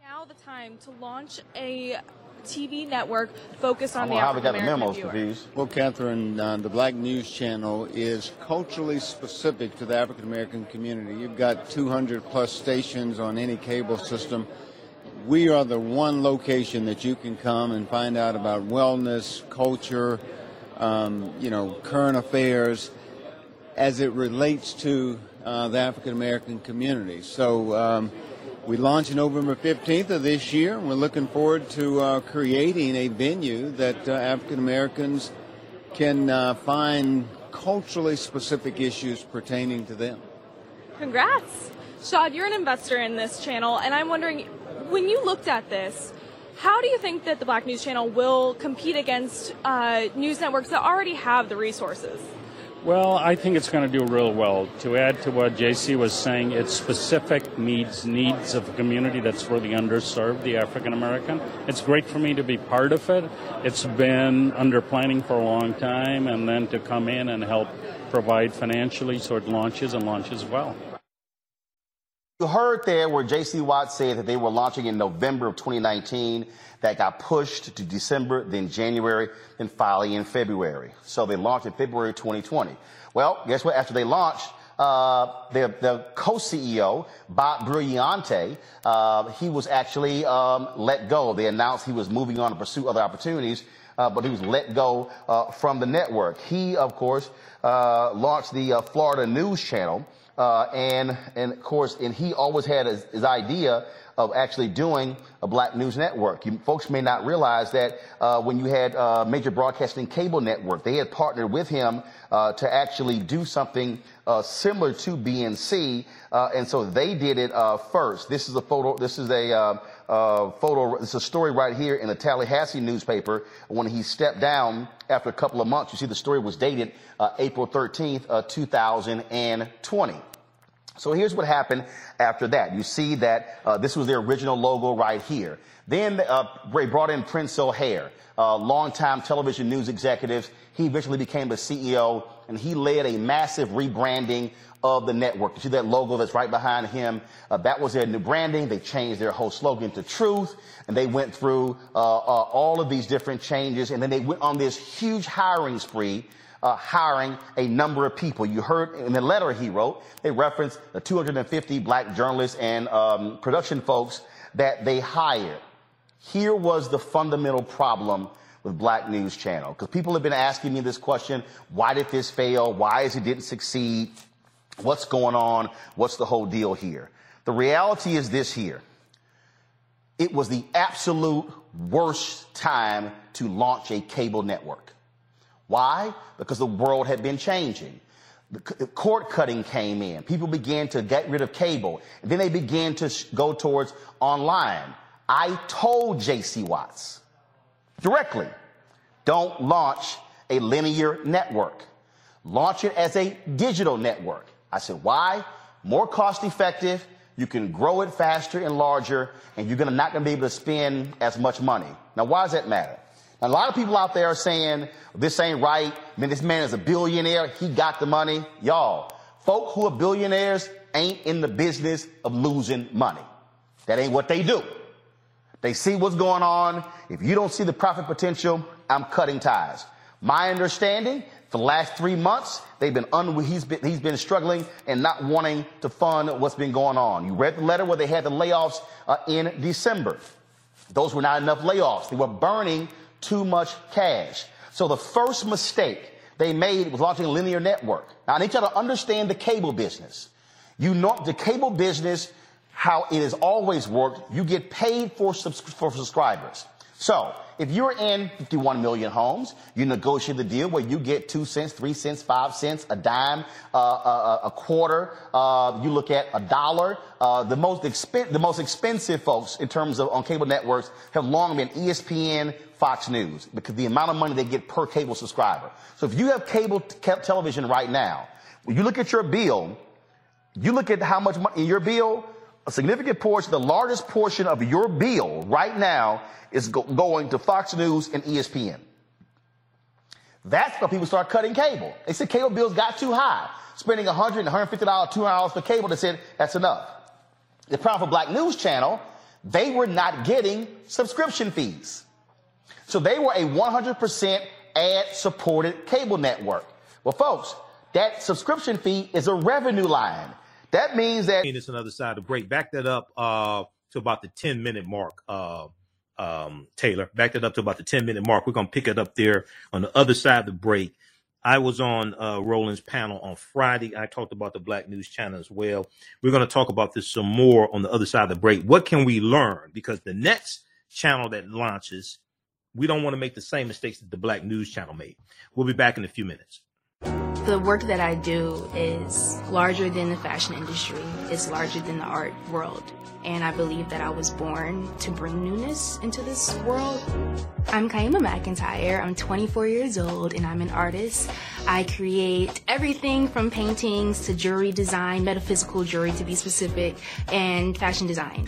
Now the time to launch a TV network focused on the how we got the African memos viewer. confused. Well, Catherine, uh, the Black News Channel is culturally specific to the African American community. You've got 200 plus stations on any cable system. We are the one location that you can come and find out about wellness, culture, um, you know, current affairs as it relates to uh, the African American community. So um, we launched November 15th of this year, and we're looking forward to uh, creating a venue that uh, African Americans can uh, find culturally specific issues pertaining to them. Congrats. Shad, you're an investor in this channel, and I'm wondering, when you looked at this, how do you think that the Black News Channel will compete against uh, news networks that already have the resources? Well, I think it's going to do real well. To add to what JC was saying, it's specific needs needs of a community that's really underserved, the African American. It's great for me to be part of it. It's been under planning for a long time, and then to come in and help provide financially so it launches and launches well. You heard there where J.C. Watt said that they were launching in November of 2019. That got pushed to December, then January, then finally in February. So they launched in February 2020. Well, guess what? After they launched, uh, the, the co-CEO, Bob Brillante, uh, he was actually um, let go. They announced he was moving on to pursue other opportunities, uh, but he was let go uh, from the network. He, of course, uh, launched the uh, Florida News Channel. Uh, and, and of course, and he always had his, his idea of actually doing a black news network. You, folks may not realize that uh, when you had uh, Major Broadcasting Cable Network, they had partnered with him uh, to actually do something uh, similar to BNC, uh, and so they did it uh, first. This is a photo. This is a photo. It's a story right here in the Tallahassee newspaper when he stepped down after a couple of months. You see, the story was dated April 13th, 2020. So here's what happened after that. You see that uh, this was their original logo right here. Then uh, they brought in Princell Hair, uh, longtime television news executive. He eventually became the CEO, and he led a massive rebranding of the network. You see that logo that's right behind him? Uh, that was their new branding. They changed their whole slogan to truth, and they went through uh, uh, all of these different changes, and then they went on this huge hiring spree uh, hiring a number of people. You heard in the letter he wrote, they referenced the 250 black journalists and um, production folks that they hired. Here was the fundamental problem with Black News Channel. Because people have been asking me this question why did this fail? Why is it didn't succeed? What's going on? What's the whole deal here? The reality is this here. It was the absolute worst time to launch a cable network. Why? Because the world had been changing. The cord cutting came in. People began to get rid of cable. And then they began to go towards online. I told JC Watts directly, don't launch a linear network. Launch it as a digital network. I said, why? More cost effective. You can grow it faster and larger, and you're not gonna be able to spend as much money. Now, why does that matter? A lot of people out there are saying, this ain't right. I mean, this man is a billionaire. He got the money. Y'all, folk who are billionaires ain't in the business of losing money. That ain't what they do. They see what's going on. If you don't see the profit potential, I'm cutting ties. My understanding, for the last three months, they've been, un- he's been, he's been struggling and not wanting to fund what's been going on. You read the letter where they had the layoffs uh, in December. Those were not enough layoffs. They were burning too much cash. So the first mistake they made was launching a linear network. Now I need you to understand the cable business. You know the cable business, how it has always worked. You get paid for, subs- for subscribers. So if you're in 51 million homes, you negotiate the deal where you get two cents, three cents, five cents, a dime, uh, a, a, quarter. Uh, you look at a dollar. Uh, the most expen- the most expensive folks in terms of on cable networks have long been ESPN, Fox News, because the amount of money they get per cable subscriber. So if you have cable television right now, when you look at your bill, you look at how much money in your bill. a significant portion, the largest portion of your bill right now is go- going to Fox News and ESPN. That's when people start cutting cable. They said cable bills got too high. Spending $100, $150, $200 for cable, they said that's enough. The problem for Black News Channel, they were not getting subscription fees. So they were a 100% ad supported cable network. Well, folks, that subscription fee is a revenue line. That means that it's another side to break. Back that up uh, to about the 10 minute mark, uh, um, Taylor. Back that up to about the 10 minute mark. We're going to pick it up there on the other side of the break. I was on uh, Roland's panel on Friday. I talked about the Black News Channel as well. We're going to talk about this some more on the other side of the break. What can we learn? Because the next channel that launches, we don't want to make the same mistakes that the Black News Channel made. We'll be back in a few minutes. The work that I do is larger than the fashion industry. It's larger than the art world. And I believe that I was born to bring newness into this world. I'm Kyemah McEntyre. I'm 24 years old and I'm an artist. I create everything from paintings to jewelry design, metaphysical jewelry to be specific, and fashion design.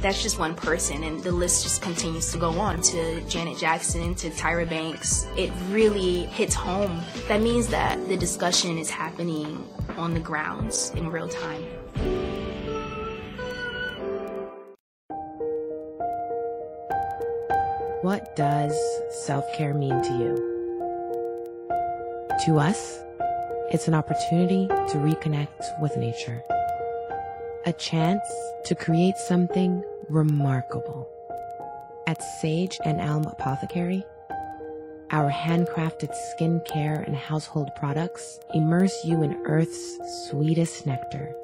That's just one person, and the list just continues to go on to Janet Jackson, to Tyra Banks. It really hits home. That means that the discussion is happening on the grounds in real time. What does self care mean to you? To us, it's an opportunity to reconnect with nature, a chance to create something remarkable. At Sage and Elm Apothecary, our handcrafted skincare and household products immerse you in Earth's sweetest nectar,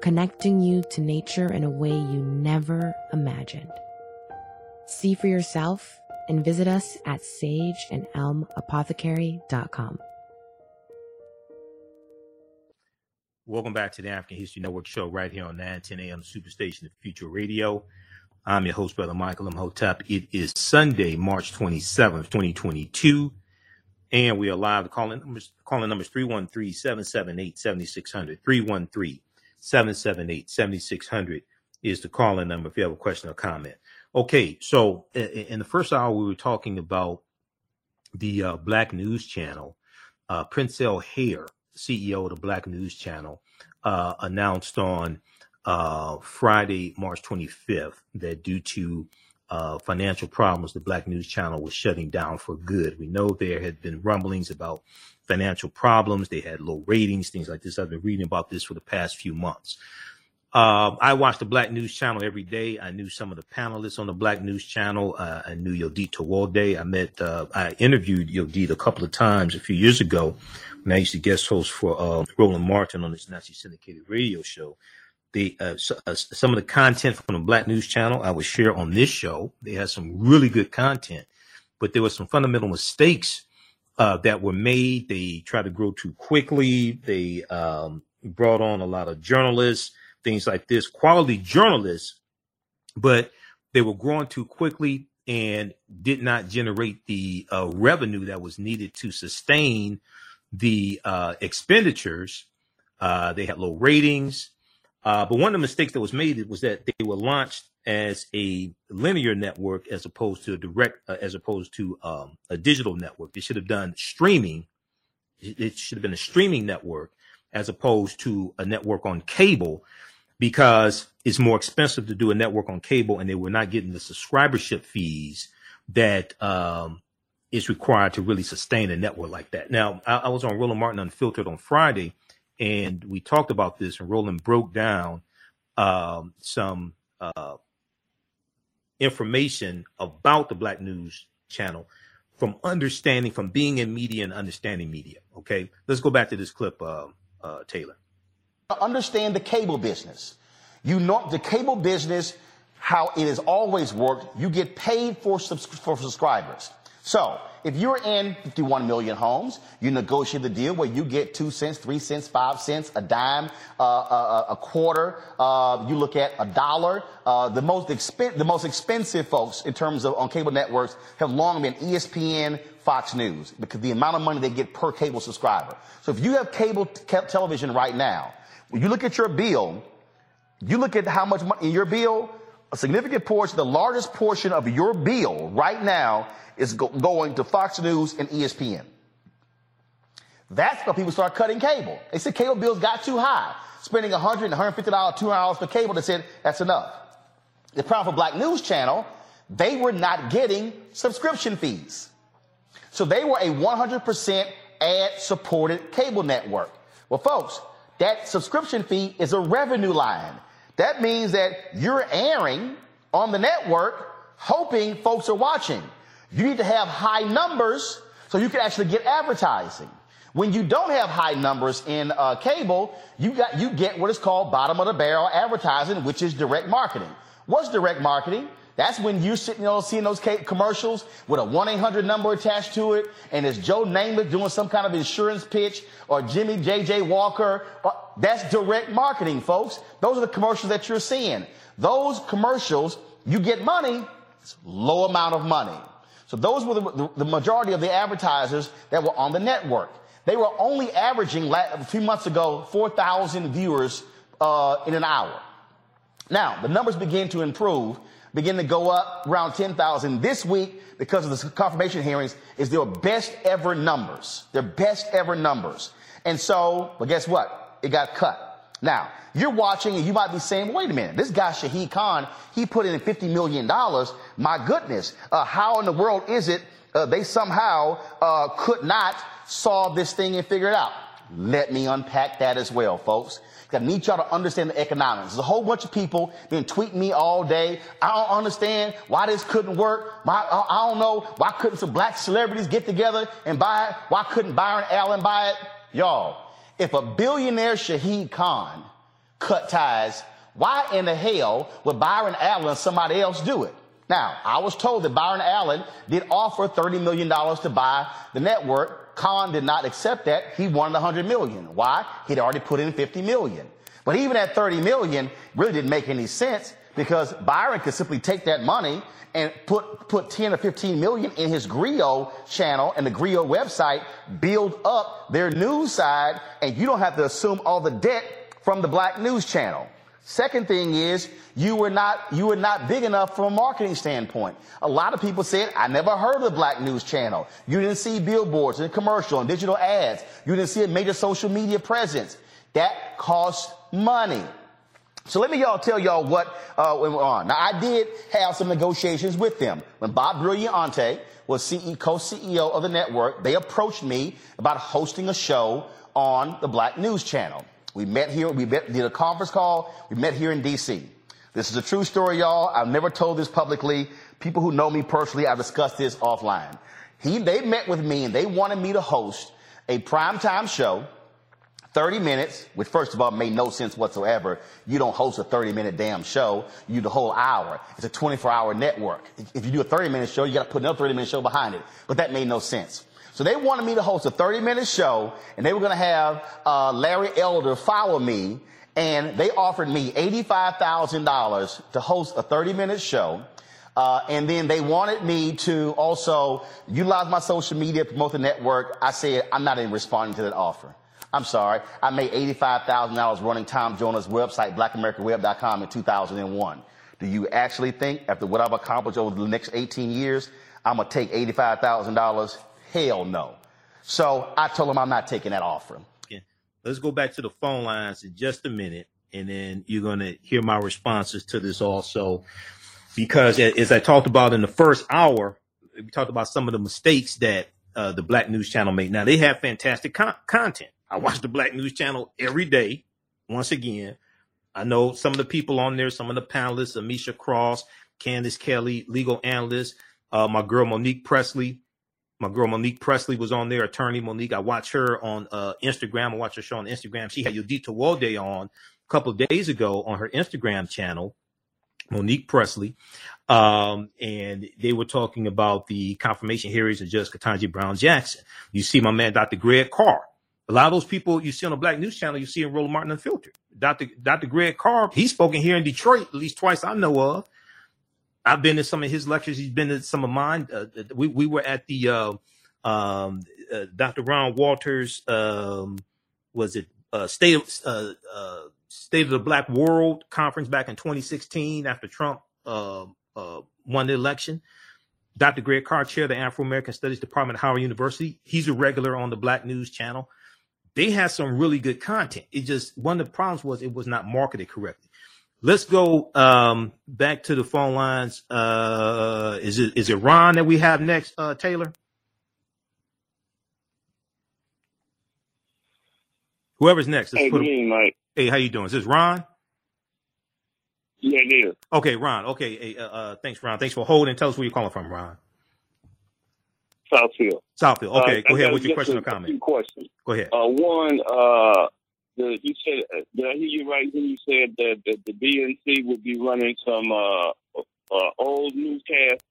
connecting you to nature in a way you never imagined. See for yourself and visit us at sageandelmapothecary.com. Welcome back to the African History Network show right here on 910 AM Superstation of Future Radio. I'm your host, Brother Michael Imhotep. It is Sunday, March 27th, 2022. And we are live. The calling numbers, calling numbers 313-778-7600. 313-778-7600 is the calling number if you have a question or comment. Okay, so in the first hour, we were talking about the uh, Black News Channel. Uh, Princell Hair, CEO of the Black News Channel, uh, announced on uh, Friday, March 25th, that due to uh, financial problems, the Black News Channel was shutting down for good. We know there had been rumblings about financial problems. They had low ratings, things like this. I've been reading about this for the past few months. Uh, I watched the Black News Channel every day. I knew some of the panelists on the Black News Channel. Uh, I knew Yodit Tewolde. I met, uh, I interviewed Yodit a couple of times a few years ago when I used to guest host for uh, Roland Martin on his nationally syndicated radio show the uh, uh, some of the content from the Black News Channel I would share on this show. They had some really good content, but there were some fundamental mistakes uh, that were made. They tried to grow too quickly. They um, brought on a lot of journalists, things like this, quality journalists, but they were growing too quickly and did not generate the uh, revenue that was needed to sustain the uh, expenditures. Uh, they had low ratings. Uh, but one of the mistakes that was made was that they were launched as a linear network as opposed to a direct, uh, as opposed to um, a digital network. They should have done streaming. It should have been a streaming network as opposed to a network on cable because it's more expensive to do a network on cable and they were not getting the subscribership fees that um, is required to really sustain a network like that. Now, I, I was on Roland Martin Unfiltered on Friday and we talked about this, and Roland broke down um, some uh, information about the Black News Channel from understanding, from being in media and understanding media. Okay, let's go back to this clip, uh, uh, Taylor. Understand the cable business. You know the cable business, how it has always worked. You get paid for subs- for subscribers. So if you're in 51 million homes, you negotiate the deal where you get two cents, three cents, five cents, a dime, uh, a, a, quarter. Uh, you look at a dollar. Uh, the most expen- the most expensive folks in terms of on cable networks have long been ESPN, Fox News, because the amount of money they get per cable subscriber. So if you have cable t- television right now, when you look at your bill, you look at how much money in your bill, a significant portion, the largest portion of your bill right now is go- going to Fox News and ESPN. That's why people start cutting cable. They said cable bills got too high. Spending $100 $150, $200 for cable, they said that's enough. The problem for Black News Channel, they were not getting subscription fees. So they were a 100% ad supported cable network. Well, folks, that subscription fee is a revenue line. That means that you're airing on the network hoping folks are watching. You need to have high numbers so you can actually get advertising. When you don't have high numbers in uh, cable, you got you get what is called bottom of the barrel advertising, which is direct marketing. What's direct marketing? That's when you're sitting, know, seeing those commercials with a 1-800 number attached to it, and it's Joe Namath doing some kind of insurance pitch, or Jimmy J.J. Walker. That's direct marketing, folks. Those are the commercials that you're seeing. Those commercials, you get money, it's low amount of money. So those were the, the, majority of the advertisers that were on the network. They were only averaging a few months ago 4,000 viewers uh, in an hour. Now the numbers begin to improve, begin to go up around 10,000 this week because of the confirmation hearings. Is their best ever numbers? Their best ever numbers. And so, but guess what? It got cut. Now, you're watching and you might be saying, wait a minute, this guy Shahid Khan, he put in $50 million. My goodness, uh, how in the world is it uh, they somehow uh, could not solve this thing and figure it out? Let me unpack that as well, folks. I need y'all to understand the economics. There's a whole bunch of people been tweeting me all day. I don't understand why this couldn't work. Why, I don't know why couldn't some black celebrities get together and buy it? Why couldn't Byron Allen buy it? Y'all, if a billionaire Shahid Khan cut ties, why in the hell would Byron Allen somebody else do it? Now, I was told that Byron Allen did offer $30 million to buy the network. Khan did not accept that. He wanted 100 million. Why? He'd already put in 50 million. But even at 30 million, really didn't make any sense because Byron could simply take that money and put, put 10 or 15 million in his Grio channel and the Grio website, build up their news side, and you don't have to assume all the debt from the black news channel. Second thing is you were not you were not big enough from a marketing standpoint. A lot of people said, I never heard of the Black News Channel. You didn't see billboards and commercial and digital ads. You didn't see a major social media presence. That costs money. So let me y'all tell y'all what uh, went on. Now I did have some negotiations with them. When Bob Brillante was CEO, co-CEO of the network, they approached me about hosting a show on the Black News Channel. We met here, we met, did a conference call, we met here in DC. This is a true story, y'all. I've never told this publicly. People who know me personally, I've discussed this offline. He, they met with me and they wanted me to host a primetime show, 30 minutes, which first of all made no sense whatsoever. You don't host a 30 minute damn show. You do the whole hour. It's a 24 hour network. If you do a 30 minute show, you got to put another 30 minute show behind it. But that made no sense. So they wanted me to host a 30 minute show and they were going to have uh, Larry Elder follow me and they offered me $85,000 to host a 30 minute show. Uh, and then they wanted me to also utilize my social media, promote the network. I said, I'm not even responding to that offer. I'm sorry. I made $85,000 running Tom Joyner's website, blackamericaweb.com in 2001. Do you actually think after what I've accomplished over the next 18 years, I'm going to take $85,000 Hell no. So I told him I'm not taking that offer. Yeah. Let's go back to the phone lines in just a minute, and then you're going to hear my responses to this also. Because as I talked about in the first hour, we talked about some of the mistakes that uh, the Black News Channel made. Now they have fantastic con- content. I watch the Black News Channel every day. Once again, I know some of the people on there, some of the panelists, Amisha Cross, Candace Kelly, legal analyst, uh, my girl Monique Presley, my girl Monique Presley was on there, attorney Monique. I watch her on uh, Instagram. I watch her show on Instagram. She had Yodit Tewolde on a couple of days ago on her Instagram channel. Monique Presley, um, and they were talking about the confirmation hearings of Judge Ketanji Brown Jackson. You see my man, Dr. Greg Carr. A lot of those people you see on the Black News Channel, you see in Roland Martin Unfiltered. Dr. Dr. Greg Carr, he's spoken here in Detroit at least twice I know of. I've been to some of his lectures. He's been to some of mine. Uh, we we were at the uh, um, uh, Dr. Ron Walters. Um, was it uh, state of uh, uh, state of the Black World conference back in 2016 after Trump uh, won the election? Dr. Greg Carr, chair of the Afro American Studies Department at Howard University. He's a regular on the Black News Channel. They had some really good content. It just one of the problems was it was not marketed correctly. Let's go um, back to the phone lines. Uh, is it is it Ron that we have next, uh, Taylor? Whoever's next. Hey, put good him- evening, Mike. Hey, how you doing? Is this Ron? Yeah, is. Okay, Ron. Okay, hey, uh, uh, thanks, Ron. Thanks for holding. Tell us where you're calling from, Ron. Southfield. Southfield. Okay, Uh, go ahead with your question or comment. few questions. Go ahead. Uh, one, uh, the, you said, uh, did I hear you right when you said that, that the BNC would be running some uh, uh, old newscasts?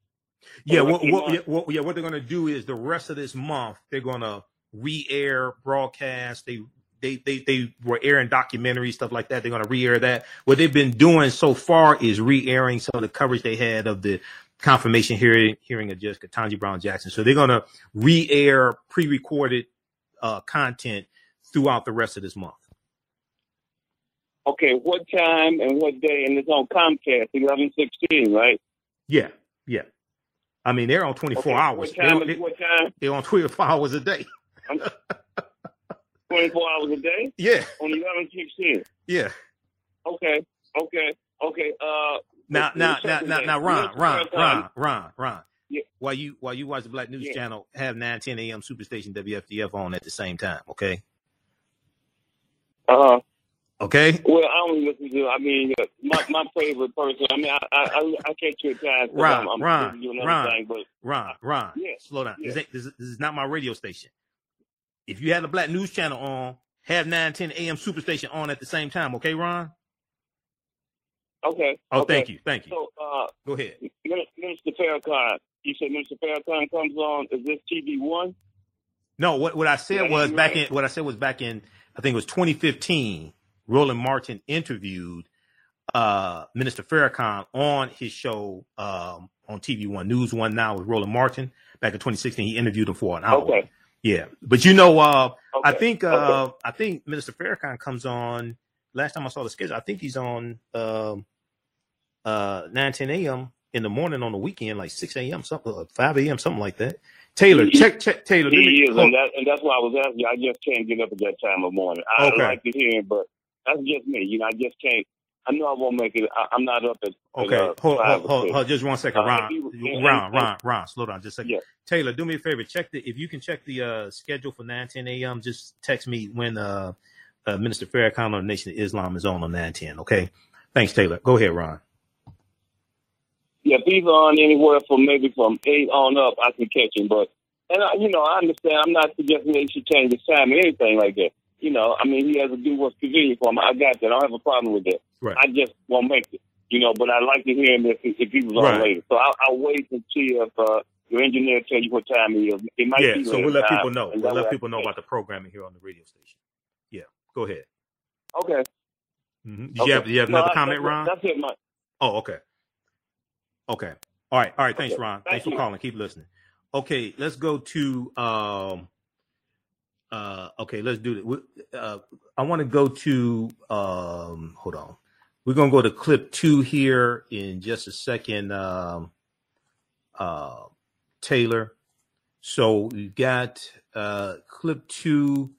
Yeah, what, rest of the what, yeah, what, yeah, what they're going to do is the rest of this month they're going to re-air broadcast. They they they they were airing documentaries stuff like that. They're going to re-air that. What they've been doing so far is re-airing some of the coverage they had of the confirmation hearing hearing of Judge Ketanji Brown Jackson. So they're going to re-air pre-recorded uh, content throughout the rest of this month. Okay, what time and what day? And it's on Comcast, eleven sixteen, right? Yeah, yeah. I mean, they're on 24 Okay, hours. What They're, time? they, is what time? they're on 24 hours a day. Twenty four hours a day. Yeah, On eleven sixteen. yeah. Okay, okay, okay. Uh, Now, now, now, now, now, Ron, Ron, Ron, Ron, Ron. Yeah. While you while you watch the Black News Yeah. Channel, have nine ten a.m. Superstation WFDF on at the same time. Okay, Uh huh. Okay. Well, I only listen to. I mean, uh, my my favorite person. I mean, I I, I, catch you at times. Ron, I'm, Ron, Ron, things, but Ron, Ron. Yeah, Slow down. yeah. This, this, is- not my radio station. If you had the Black News Channel on, have 9, 10 a.m. Superstation on at the same time. Okay, Ron. okay. Oh, okay. thank you, thank you. So, uh, Go ahead. Min- Minister Farrakhan, you said Minister Farrakhan comes on. Is this TV one? No, what, what I said Yeah, was back right. in what I said was back in I think it was 2015. Roland Martin interviewed uh, Minister Farrakhan on his show um, on TV One News One Now with Roland Martin back in 2016. He interviewed him for an hour. Okay. Yeah, but you know, uh, I think uh, Okay. I think Minister Farrakhan comes on. Last time I saw the schedule, I think he's on um, uh, 9 10 a.m. in the morning on the weekend, like 6 a.m. something, uh, 5 a.m. something like that. Taylor, check, check, Taylor. He me- is, and that and that's why I was asking. I just can't get up at that time of morning. I Okay. like to hear him, but that's just me. You know, I just can't. I know I won't make it. I, I'm not up at. at, Okay, uh, hold, hold, hold, hold, just one second, Uh, Ron, you- and- Ron, and- Ron, Ron, slow down just a second. Yeah. Taylor, do me a favor, check the if you can check the uh, schedule for 9 10 a.m. Just text me when uh, uh, Minister Farrakhan on the Nation of Islam is on on 9 10. Okay, thanks, Taylor. Go ahead, Ron. Yeah, if he's on anywhere from maybe from eight on up, I can catch him. But and I, you know, I understand. I'm not suggesting that he should change his time or anything like that. You know, I mean, he has to do what's convenient for him. I got that. I don't have a problem with that. Right. I just won't make it. You know, but I'd like to hear him if if he was on Right. later. So I'll, I'll wait and see if uh, your engineer tell you what time he is. It might Yeah, be so we'll let time, people know. We'll let people know about the programming here on the radio station. Yeah, go ahead. Okay. hmm Did okay. you have, do you have No, another comment, that's, Ron? That's it, Mike. Oh, okay. Okay. All right. All right. Thanks. Ron. Thank Thanks for you. calling. Keep listening. Okay, let's go to um uh okay, let's do it. Uh, I want to go to um hold on. We're gonna go to clip two here in just a second. Um uh Taylor. So we've got uh clip two.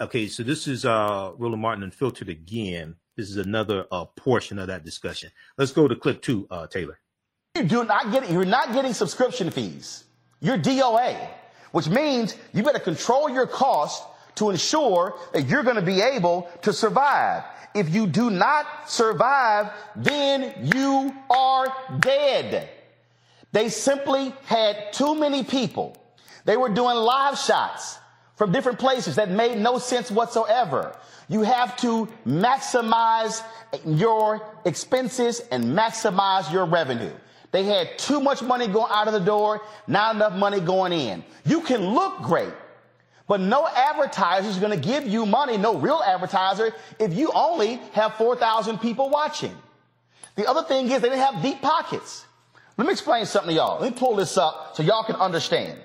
Okay, so this is uh Roland Martin Unfiltered again. This is another uh portion of that discussion. Let's go to clip two, uh Taylor. You do not get it. you're not getting subscription fees. You're DOA, which means you better control your cost to ensure that you're going to be able to survive. If you do not survive, then you are dead. They simply had too many people. They were doing live shots from different places that made no sense whatsoever. You have to maximize your expenses and maximize your revenue. They had too much money going out of the door, not enough money going in. You can look great, but no advertiser is going to give you money, no real advertiser, if you only have 4,000 people watching. The other thing is they didn't have deep pockets. Let me explain something to y'all. Let me pull this up so y'all can understand.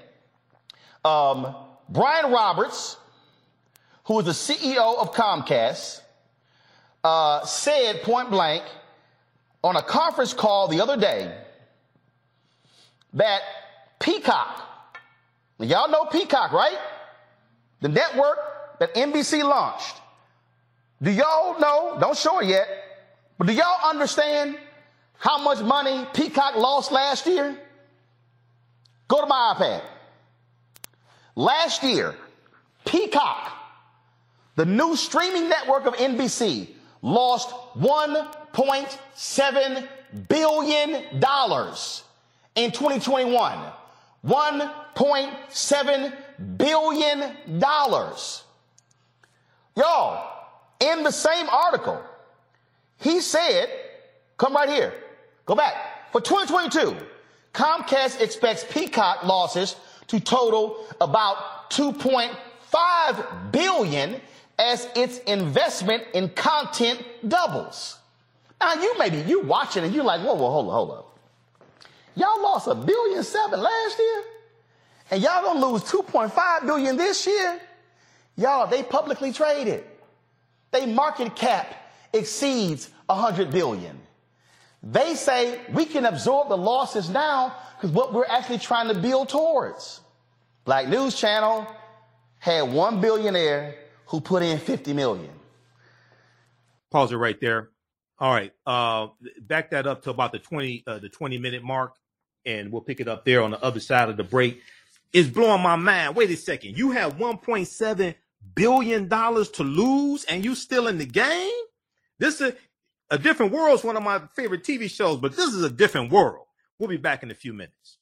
Um, Brian Roberts, who is the CEO of Comcast, uh, said point blank on a conference call the other day that Peacock, y'all know Peacock, right? The network that NBC launched. Do y'all know? Don't show it yet. But do y'all understand how much money Peacock lost last year? Go to my iPad. Last year, Peacock, the new streaming network of NBC, lost $1.7 billion in 2021. $1.7 billion. Y'all, in the same article, he said, come right here, go back. For 2022, Comcast expects Peacock losses to total about 2.5 billion as its investment in content doubles. Now you maybe you watching and you're like, whoa, whoa, hold up, hold up. Y'all lost a billion seven last year, and y'all gonna lose 2.5 billion this year. Y'all, they publicly traded. They market cap exceeds 100 billion. They say we can absorb the losses now because what we're actually trying to build towards. Black News Channel had one billionaire who put in 50 million. Pause it right there. All right. Uh, back that up to about the 20, uh, the 20 minute mark and we'll pick it up there on the other side of the break. It's blowing my mind. Wait a second. You have 1.7 billion dollars to lose and you still in the game? This is a, a different world one of my favorite TV shows, but this is a different world. We'll be back in a few minutes.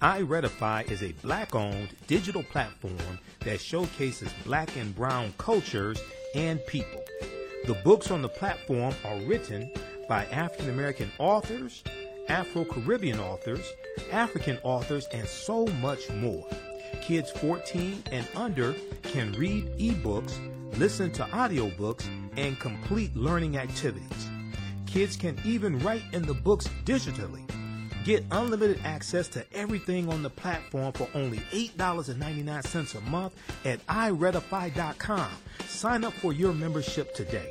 iRedify is a black owned digital platform that showcases black and brown cultures and people. The books on the platform are written by African American authors, Afro Caribbean authors, African authors, and so much more. Kids 14 and under can read ebooks, listen to audiobooks, and complete learning activities. Kids can even write in the books digitally. Get unlimited access to everything on the platform for only $8.99 a month at iRedify.com. Sign up for your membership today.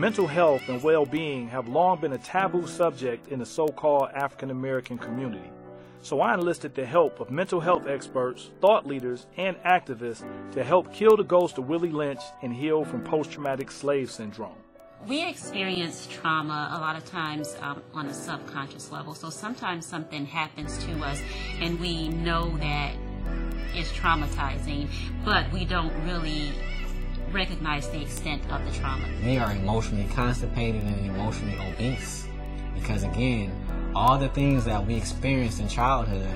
Mental health and well being have long been a taboo subject in the so called African American community. So I enlisted the help of mental health experts, thought leaders, and activists to help kill the ghost of Willie Lynch and heal from post traumatic slave syndrome. We experience trauma a lot of times um, on a subconscious level. So sometimes something happens to us and we know that it's traumatizing, but we don't really recognize the extent of the trauma. We are emotionally constipated and emotionally obese because, again, all the things that we experienced in childhood,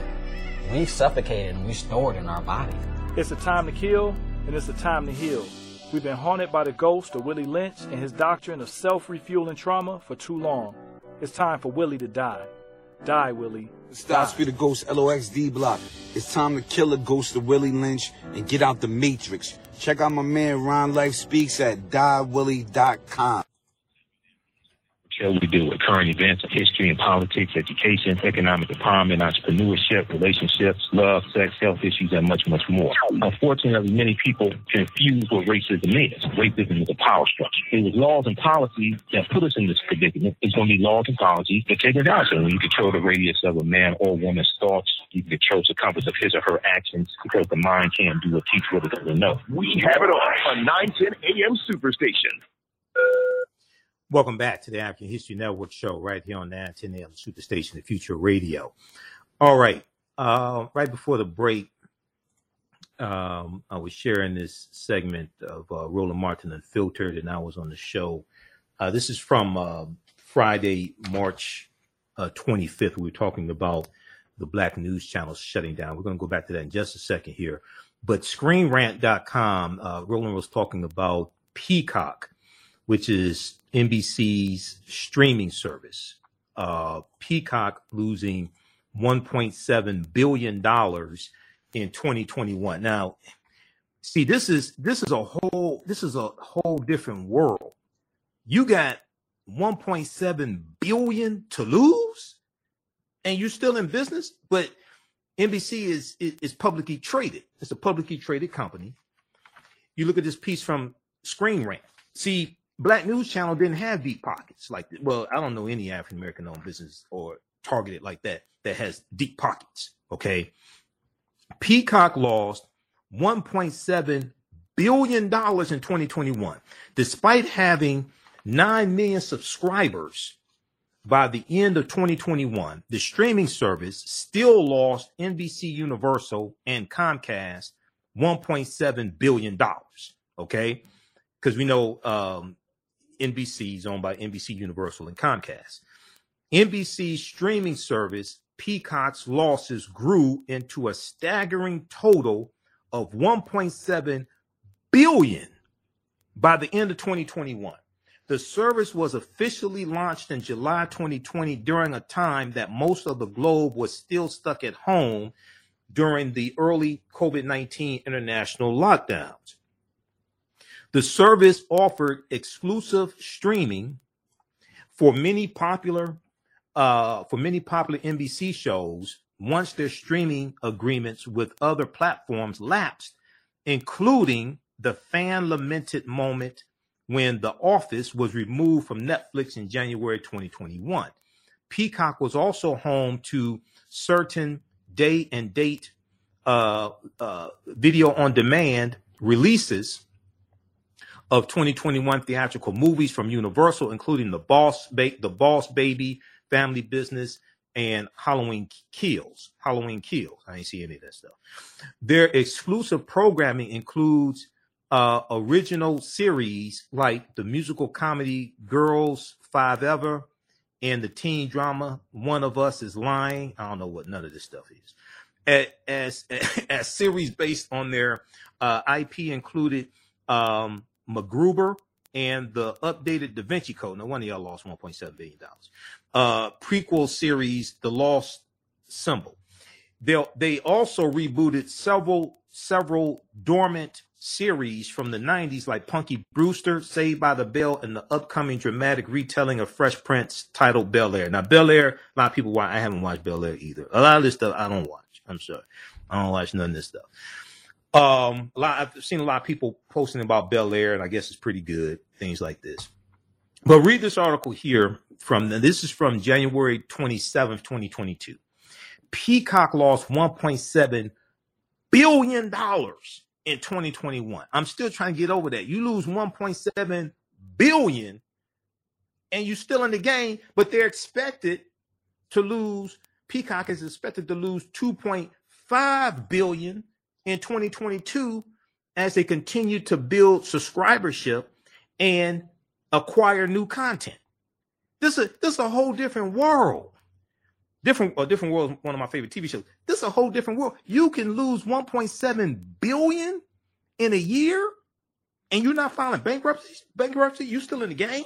we suffocated and we stored in our bodies. It's a time to kill and it's a time to heal. We've been haunted by the ghost of Willie Lynch and his doctrine of self refueling trauma for too long. It's time for Willie to die. Die, Willie. Stop Speed the Ghost LOXD block. It's time to kill the ghost of Willie Lynch and get out the matrix. Check out my man Ron Life Speaks at diewillie.com. show we deal with current events, history and politics, education, economic empowerment, entrepreneurship, relationships, love, sex, health issues, and much, much more. Unfortunately, many people confuse what racism is. Racism is a power structure. It was laws and policies that put us in this predicament. It's going to be laws and policies that take us out. So when you control the radius of a man or woman's thoughts, you can control the compass of his or her actions because the mind can't do or teach what it doesn't know. We have it on on 910 AM Superstation. Welcome back to the African History Network show right here on 910 AM Superstation, the Future Radio. All right. Uh, right before the break, um, I was sharing this segment of uh, Roland Martin Unfiltered, and I was on the show. Uh, this is from uh, Friday, March uh, 25th. We were talking about the Black News Channel shutting down. We're going to go back to that in just a second here. But ScreenRant.com, uh, Roland was talking about Peacock, which is NBC's streaming service. Uh, Peacock losing 1.7 billion dollars in 2021. Now, see, this is this is a whole this is a whole different world. You got 1.7 billion to lose, and you're still in business, but NBC is, is is publicly traded. It's a publicly traded company. You look at this piece from Screen Rant. See, Black News Channel didn't have deep pockets like well, I don't know any African American owned business or targeted like that that has deep pockets. Okay. Peacock lost 1.7 billion dollars in 2021, despite having 9 million subscribers by the end of 2021. The streaming service still lost NBC Universal and Comcast 1.7 billion dollars. Okay. Because we know um, NBC is owned by NBC Universal and Comcast. NBC's streaming service, Peacock's losses grew into a staggering total of 1.7 billion by the end of 2021. The service was officially launched in July 2020 during a time that most of the globe was still stuck at home during the early COVID 19 international lockdowns. The service offered exclusive streaming for many popular uh, for many popular NBC shows once their streaming agreements with other platforms lapsed, including the fan lamented moment when The Office was removed from Netflix in January 2021. Peacock was also home to certain day and date uh, uh, video on demand releases of 2021 theatrical movies from Universal, including The Boss, ba- The Boss Baby, Family Business, and Halloween Kills. Halloween Kills. I ain't see any of that stuff. Their exclusive programming includes uh, original series like the musical comedy Girls Five Ever and the teen drama One of Us is Lying. I don't know what none of this stuff is. As as, as series based on their uh, IP included um, MacGruber and the updated Da Vinci Code. No one of y'all lost 1.7 billion dollars. Uh, prequel series The Lost Symbol. They they also rebooted several several dormant series from the 90s like Punky Brewster, Saved by the Bell, and the upcoming dramatic retelling of Fresh Prince titled Bel Air. Now, Bel Air, a lot of people watch. I haven't watched Bel Air either. A lot of this stuff I don't watch. I'm sorry. I don't watch none of this stuff. Um, a lot, I've seen a lot of people posting about Bel Air, and I guess it's pretty good. Things like this. But read this article here from this is from January 27th, 2022. Peacock lost 1.7 billion dollars in 2021. I'm still trying to get over that. You lose 1.7 billion and you're still in the game, but they're expected to lose Peacock is expected to lose 2.5 billion in 2022 as they continue to build subscribership and acquire new content. This is this is a whole different world. Different a different world one of my favorite TV shows. This is a whole different world. You can lose 1.7 billion in a year and you're not filing bankruptcy, bankruptcy, you still in the game?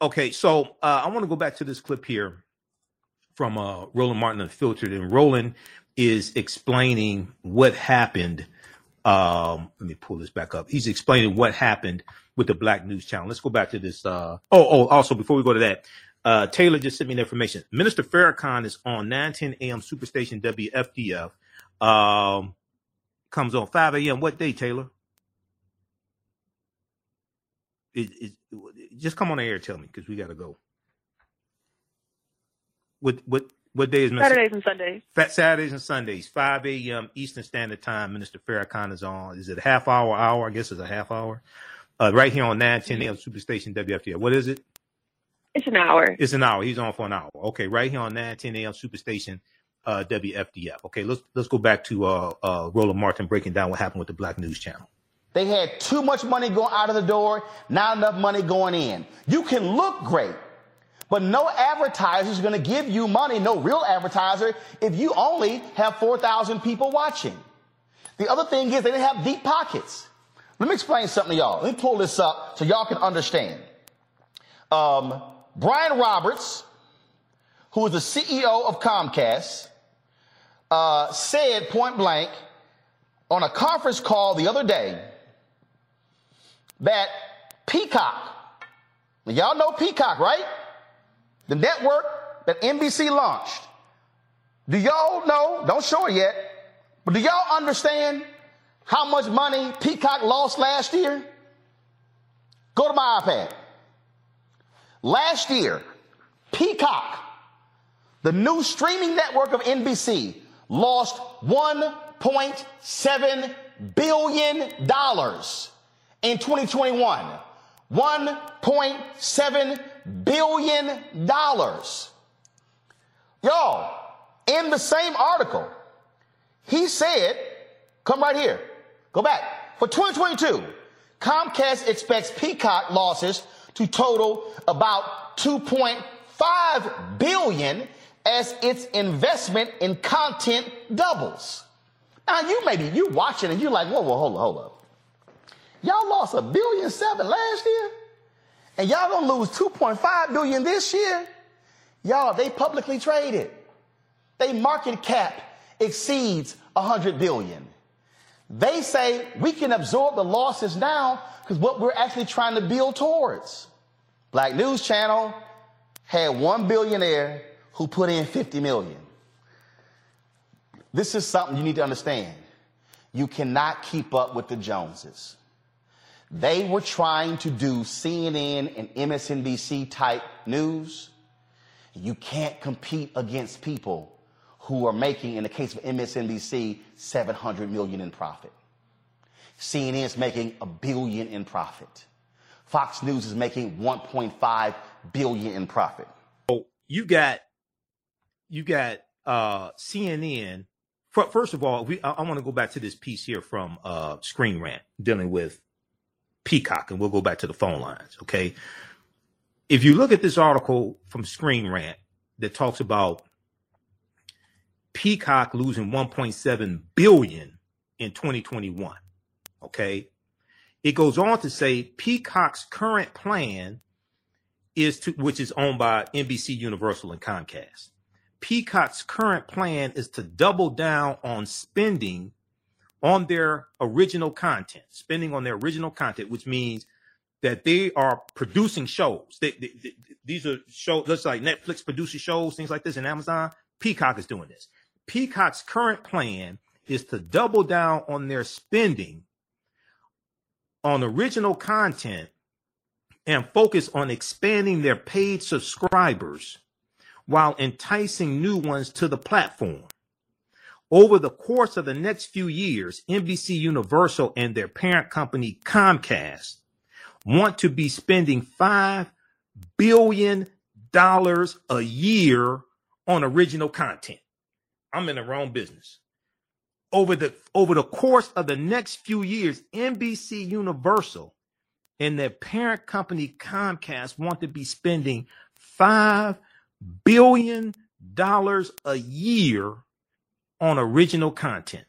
Okay, so uh, I want to go back to this clip here from uh, Roland Martin Unfiltered, and Roland is explaining what happened. Um, let me pull this back up. He's explaining what happened with the Black News Channel. Let's go back to this. Uh, oh, oh, also before we go to that, uh, Taylor just sent me the information. Minister Farrakhan is on 910 AM Superstation WFDF. Um, comes on 5 a.m. What day, Taylor? It, it, just come on the air tell me because we got to go. What what what day is Minister? Saturdays and Sundays. Fat Saturdays and Sundays, 5 a.m. Eastern Standard Time. Minister Farrakhan is on. Is it a half hour? Hour? I guess it's a half hour. Uh, right here on 910 AM Superstation WFDF. What is it? It's an hour. It's an hour. He's on for an hour. Okay, right here on 910 AM Superstation uh, WFDF. Okay, let's let's go back to uh, uh, Roland Martin breaking down what happened with the Black News Channel. They had too much money going out of the door, not enough money going in. You can look great, but no advertiser is going to give you money, no real advertiser, if you only have 4,000 people watching. The other thing is they didn't have deep pockets. Let me explain something to y'all. Let me pull this up so y'all can understand. Um, Brian Roberts, who is the CEO of Comcast, uh, said point blank on a conference call the other day that Peacock, y'all know Peacock, right? The network that NBC launched. Do y'all know? Don't show it yet, but do y'all understand how much money Peacock lost last year? Go to my iPad. Last year, Peacock, the new streaming network of NBC, lost $1.7 billion in 2021. $1.7 Mm-hmm. billion. dollars. Y'all, in the same article, he said, come right here, go back. For 2022, Comcast expects Peacock losses to total about 2.5 billion as its investment in content doubles. Now you maybe you watching and you're like, whoa, whoa, hold up, hold up. Y'all lost a billion seven last year, and y'all gonna lose 2.5 billion this year. Y'all, they publicly traded. They market cap exceeds 100 billion. They say we can absorb the losses now because what we're actually trying to build towards. Black News Channel had one billionaire who put in 50 million. This is something you need to understand. You cannot keep up with the Joneses. They were trying to do CNN and MSNBC type news. You can't compete against people who are making, in the case of MSNBC, 700 million in profit. CNN is making a billion in profit. Fox News is making 1.5 billion in profit. Oh, you got, you got uh, CNN. First of all, we, I, I want to go back to this piece here from uh, Screen Rant dealing with Peacock, and we'll go back to the phone lines. Okay. If you look at this article from Screen Rant that talks about Peacock losing 1.7 billion in 2021, okay, it goes on to say Peacock's current plan is to, which is owned by NBC Universal and Comcast. Peacock's current plan is to double down on spending on their original content, spending on their original content, which means that they are producing shows. They, they, they, these are shows, just like Netflix produces shows, things like this, and Amazon. Peacock is doing this. Peacock's current plan is to double down on their spending on original content and focus on expanding their paid subscribers while enticing new ones to the platform. Over the course of the next few years, NBC Universal and their parent company Comcast want to be spending $5 billion a year on original content. I'm in the wrong business. Over the over the course of the next few years, NBC Universal and their parent company Comcast want to be spending 5 billion dollars a year on original content.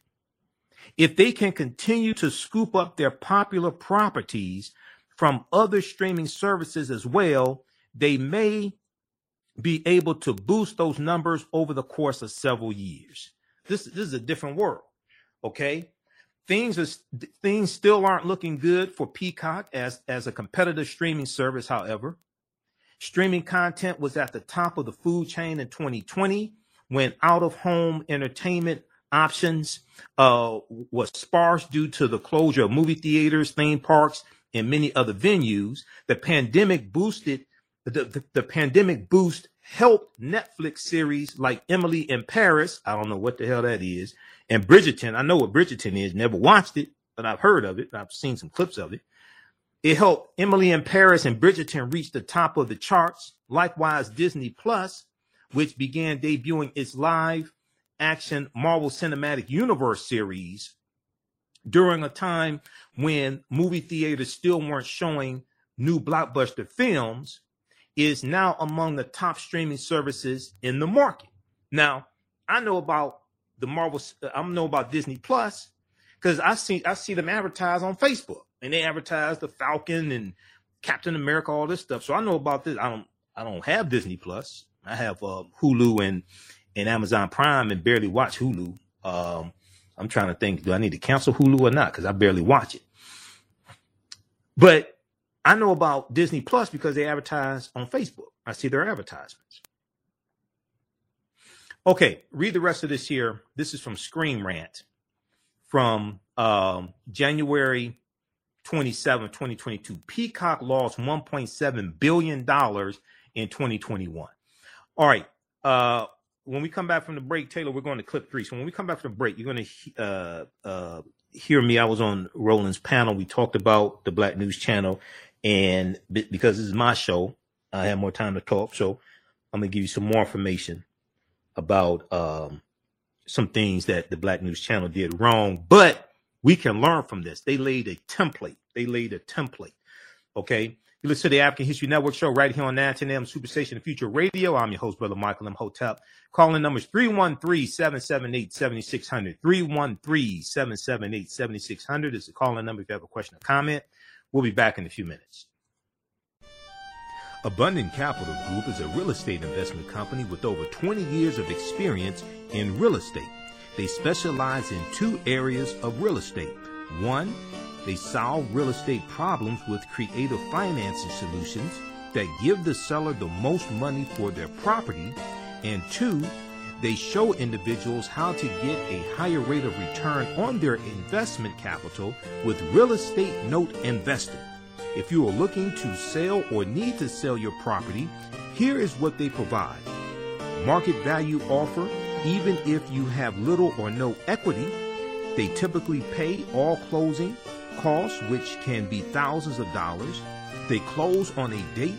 If they can continue to scoop up their popular properties from other streaming services as well, they may be able to boost those numbers over the course of several years. This, this is a different world. Okay. things are things still aren't looking good for Peacock as as a competitive streaming service. However, streaming content was at the top of the food chain in 2020 when out of home entertainment options uh, was sparse due to the closure of movie theaters, theme parks, and many other venues. The pandemic boosted the, the, the pandemic boost helped Netflix series like Emily in Paris. I don't know what the hell that is. And Bridgerton. I know what Bridgerton is. Never watched it, but I've heard of it. I've seen some clips of it. It helped Emily in Paris and Bridgerton reach the top of the charts. Likewise, Disney Plus, which began debuting its live action Marvel Cinematic Universe series during a time when movie theaters still weren't showing new blockbuster films is now among the top streaming services in the market. Now, I know about the Marvel, uh, I know about Disney Plus because I see I see them advertise on Facebook, and they advertise the Falcon and Captain America, all this stuff. So I know about this. I don't I don't have Disney Plus. I have uh, Hulu and and Amazon Prime, and barely watch Hulu. Um, I'm trying to think, do I need to cancel Hulu or not? Because I barely watch it. But I know about Disney Plus because they advertise on Facebook. I see their advertisements. Okay, read the rest of this here. This is from Screen Rant from um, January 27, 2022. Peacock lost $1.7 billion in 2021. All right. Uh, when we come back from the break, Taylor, we're going to clip three. So when we come back from the break, you're going to uh, uh, hear me. I was on Roland's panel. We talked about the Black News Channel and because this is my show, I have more time to talk. So I'm gonna give you some more information about um, some things that the Black News Channel did wrong, but we can learn from this. They laid a template. They laid a template. Okay. You listen to the African History Network show right here on 910 Superstation the Future Radio. I'm your host, Brother Michael Imhotep. Calling numbers 313-778-7600. 313-778-7600 is the calling number if you have a question or comment. We'll be back in a few minutes. Abundant Capital Group is a real estate investment company with over 20 years of experience in real estate. They specialize in two areas of real estate. One, they solve real estate problems with creative financing solutions that give the seller the most money for their property. And two, they show individuals how to get a higher rate of return on their investment capital with real estate note investing. If you are looking to sell or need to sell your property, here is what they provide. Market value offer, even if you have little or no equity. They typically pay all closing costs, which can be thousands of dollars. They close on a date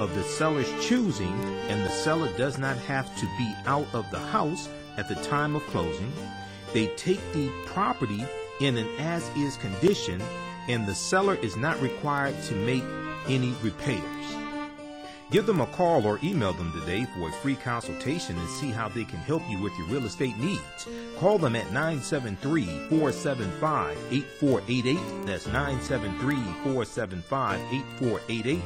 of the seller's choosing and the seller does not have to be out of the house at the time of closing. They take the property in an as is condition and the seller is not required to make any repairs. Give them a call or email them today for a free consultation and see how they can help you with your real estate needs. Call them at 973 475 8488. That's 973 475 8488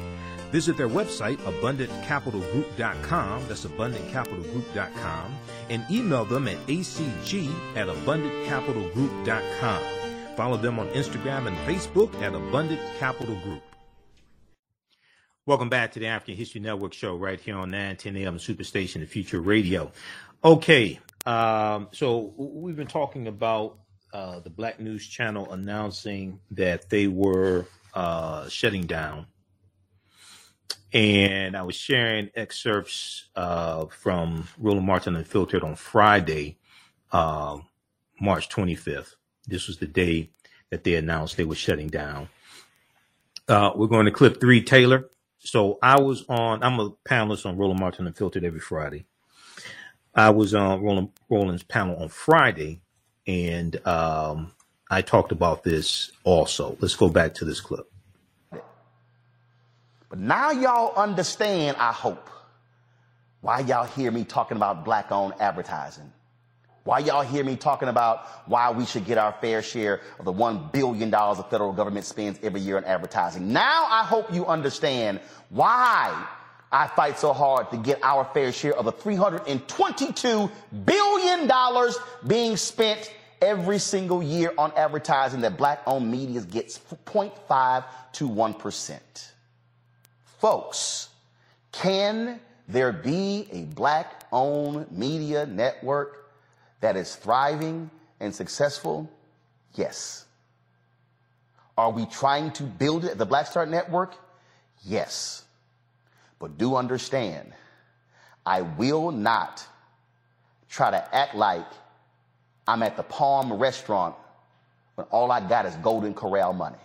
Visit their website, abundantcapitalgroup.com. That's abundantcapitalgroup.com. And email them at acg at abundantcapitalgroup.com. Follow them on Instagram and Facebook at Abundant Capital Group. Welcome back to the African History Network show right here on 910 AM Superstation, the Future Radio. Okay, um, so we've been talking about uh, the Black News Channel announcing that they were uh, shutting down and I was sharing excerpts uh, from Roland Martin Unfiltered on Friday, uh, March 25th. This was the day that they announced they were shutting down. Uh, we're going to clip three, Taylor. So I was on, I'm a panelist on Roland Martin Unfiltered every Friday. I was on Roland, Roland's panel on Friday, and um, I talked about this also. Let's go back to this clip. But now y'all understand, I hope, why y'all hear me talking about black owned advertising. Why y'all hear me talking about why we should get our fair share of the $1 billion the federal government spends every year on advertising. Now I hope you understand why I fight so hard to get our fair share of the $322 billion being spent every single year on advertising that black owned media gets 0.5 to 1%. Folks, can there be a black owned media network that is thriving and successful? Yes. Are we trying to build it at the Black Star Network? Yes. But do understand, I will not try to act like I'm at the Palm restaurant when all I got is Golden Corral money.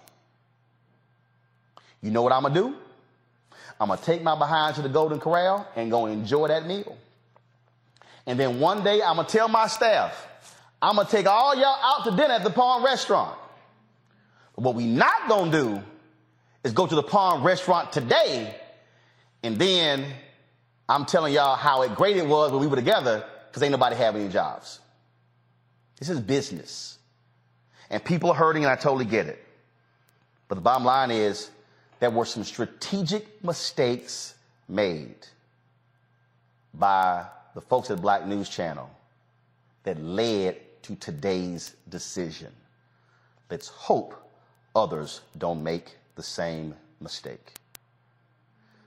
You know what I'm gonna do? I'm gonna take my behind to the Golden Corral and go enjoy that meal. And then one day I'm gonna tell my staff, I'm gonna take all y'all out to dinner at the Palm restaurant. But what we not gonna do is go to the Palm restaurant today and then I'm telling y'all how great it was when we were together because ain't nobody having any jobs. This is business. And people are hurting and I totally get it. But the bottom line is there were some strategic mistakes made by the folks at Black News Channel that led to today's decision. Let's hope others don't make the same mistake.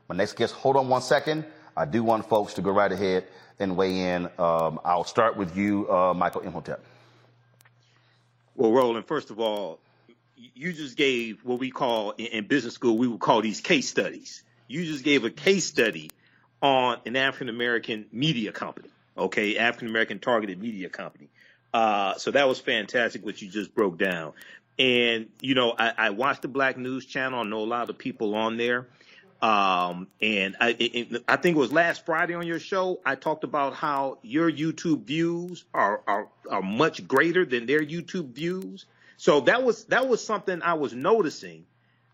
My next guest, hold on one second. I do want folks to go right ahead and weigh in. Um, I'll start with you, uh, Michael Imhotep. Well, Roland, first of all, you just gave what we call in business school, we would call these case studies. You just gave a case study on an African American media company, okay, African American targeted media company. Uh, so that was fantastic what you just broke down. And, you know, I, I watched the Black News Channel. I know a lot of the people on there. Um, and I, it, I think it was last Friday on your show, I talked about how your YouTube views are, are, are much greater than their YouTube views. So that was, that was something I was noticing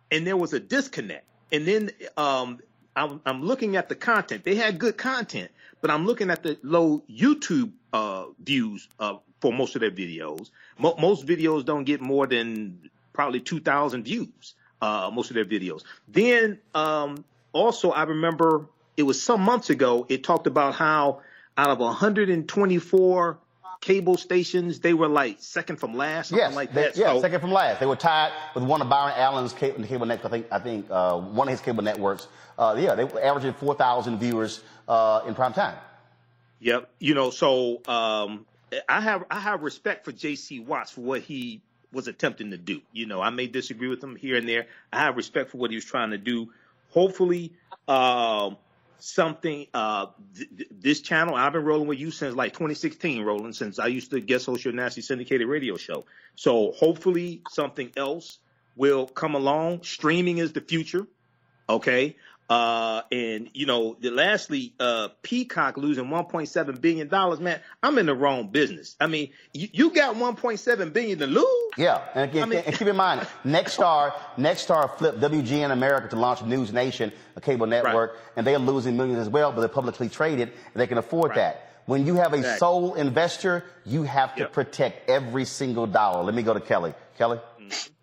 and there was a disconnect. And then, um, I'm, I'm looking at the content. They had good content, but I'm looking at the low YouTube, uh, views, uh, for most of their videos. Mo- most videos don't get more than probably 2,000 views uh, most of their videos. Then um, also, I remember it was some months ago. It talked about how out of 124 cable stations, they were like second from last, something yes, like they, that. Yeah, so, second from last. They were tied with one of Byron Allen's cable, cable networks. I think, I think uh, one of his cable networks. Uh, yeah, they averaging 4,000 viewers uh, in prime time. Yep. You know, so um, I have I have respect for J.C. Watts for what he was attempting to do. You know, I may disagree with him here and there. I have respect for what he was trying to do. Hopefully, uh, something, uh, th- this channel, I've been rolling with you since like 2016, Roland. since I used to guest host your nasty syndicated radio show. So hopefully something else will come along. Streaming is the future. Okay. Uh, and you know, the, lastly, uh, Peacock losing 1.7 billion dollars, man, I'm in the wrong business. I mean, you, you got 1.7 billion to lose. Yeah, and, again, I mean, and keep in mind, Nexstar, Nexstar flipped WGN America to launch News Nation, a cable network, right. and they're losing millions as well, but they're publicly traded, and they can afford right. that. When you have a exactly. sole investor, you have to yep. protect every single dollar. Let me go to Kelly. Kelly. Mm-hmm.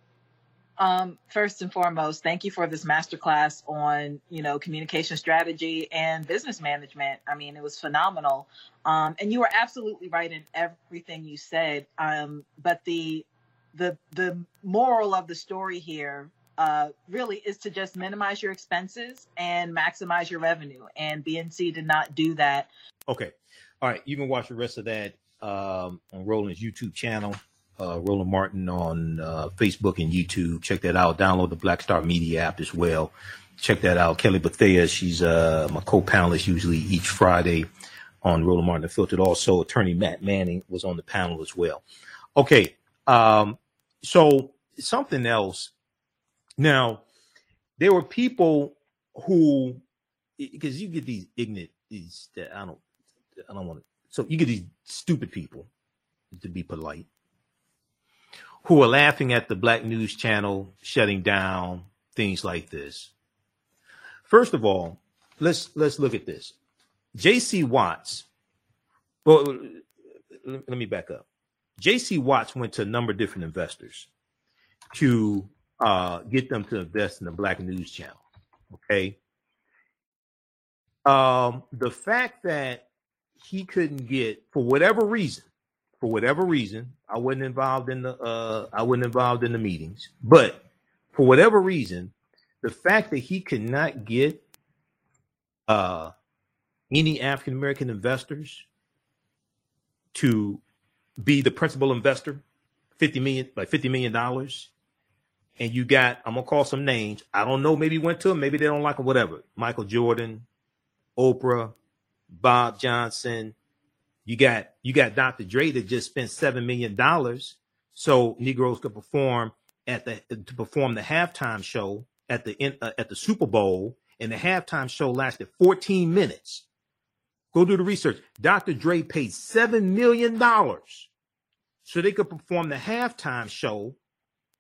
Um, first and foremost, thank you for this masterclass on, you know, communication strategy and business management. I mean, it was phenomenal. Um, and you were absolutely right in everything you said. Um, but the, the, the moral of the story here, uh, really is to just minimize your expenses and maximize your revenue. And BNC did not do that. Okay. All right. You can watch the rest of that, um, on Roland's YouTube channel uh, Roland Martin on uh, Facebook and YouTube. Check that out. Download the Black Star Media app as well. Check that out. Kelly Bethea, she's uh, my co-panelist usually each Friday on Roland Martin Unfiltered. Also, attorney Matt Manning was on the panel as well. Okay, um, so something else. Now, there were people who, because you get these ignorant, these I don't, I don't want to. So you get these stupid people, to be polite, who are laughing at the Black News Channel shutting down things like this. First of all, let's let's look at this. J.C. Watts. Well, let me back up. J.C. Watts went to a number of different investors to uh, get them to invest in the Black News Channel. Okay. Um, the fact that he couldn't get, for whatever reason, for whatever reason, I wasn't involved in the uh, I wasn't involved in the meetings, but for whatever reason, the fact that he could not get uh, any African American investors to be the principal investor, fifty million like fifty million dollars, and you got I'm gonna call some names. I don't know, maybe went to him, maybe they don't like him, whatever. Michael Jordan, Oprah, Bob Johnson. You got you got Dr. Dre that just spent seven million dollars so Negroes could perform at the to perform the halftime show at the uh, at the Super Bowl, and the halftime show lasted 14 minutes. Go do the research. Dr. Dre paid seven million dollars so they could perform the halftime show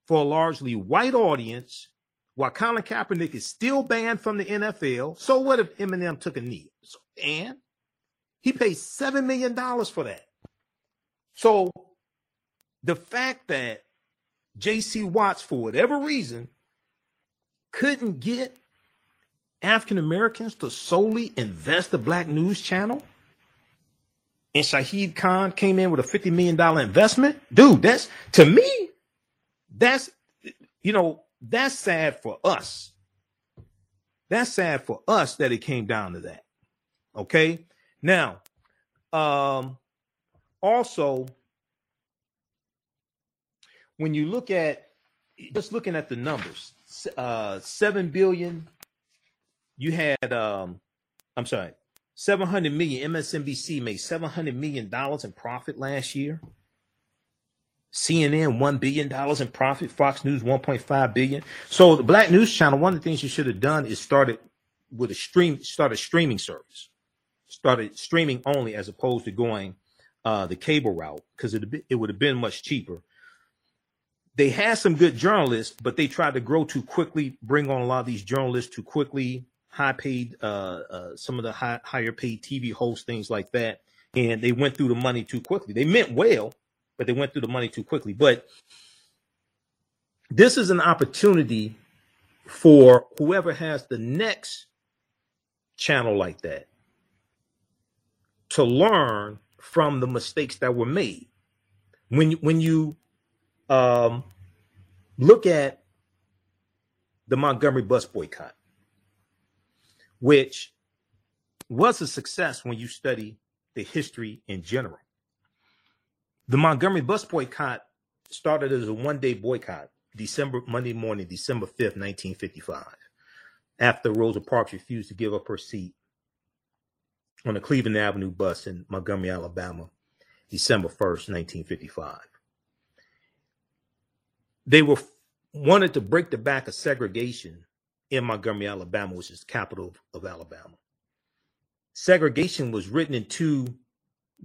for a largely white audience while Colin Kaepernick is still banned from the NFL. So what if Eminem took a knee? So, and he paid $7 million for that. So the fact that JC Watts, for whatever reason, couldn't get African Americans to solely invest the Black News Channel, and Shahid Khan came in with a $50 million investment, dude, that's to me, that's you know, that's sad for us. That's sad for us that it came down to that. Okay. Now, um, also, when you look at just looking at the numbers, uh, seven billion, you had, um, I'm sorry, 700 million. MSNBC made 700 million dollars in profit last year. CNN one billion dollars in profit. Fox News 1.5 billion. So the Black News Channel, one of the things you should have done is started with a stream, start a streaming service started streaming only as opposed to going uh, the cable route because it, it would have been much cheaper. They had some good journalists, but they tried to grow too quickly, bring on a lot of these journalists too quickly, high paid, uh, uh, some of the high, higher paid TV hosts, things like that. And they went through the money too quickly. They meant well, but they went through the money too quickly. But this is an opportunity for whoever has the next channel like that to learn from the mistakes that were made. When when you um, look at the Montgomery bus boycott, which was a success when you study the history in general. The Montgomery bus boycott started as a one-day boycott, December Monday morning, December 5th, 1955, after Rosa Parks refused to give up her seat on the Cleveland Avenue bus in Montgomery, Alabama, December 1st, 1955. They were wanted to break the back of segregation in Montgomery, Alabama, which is the capital of, Alabama. Segregation was written into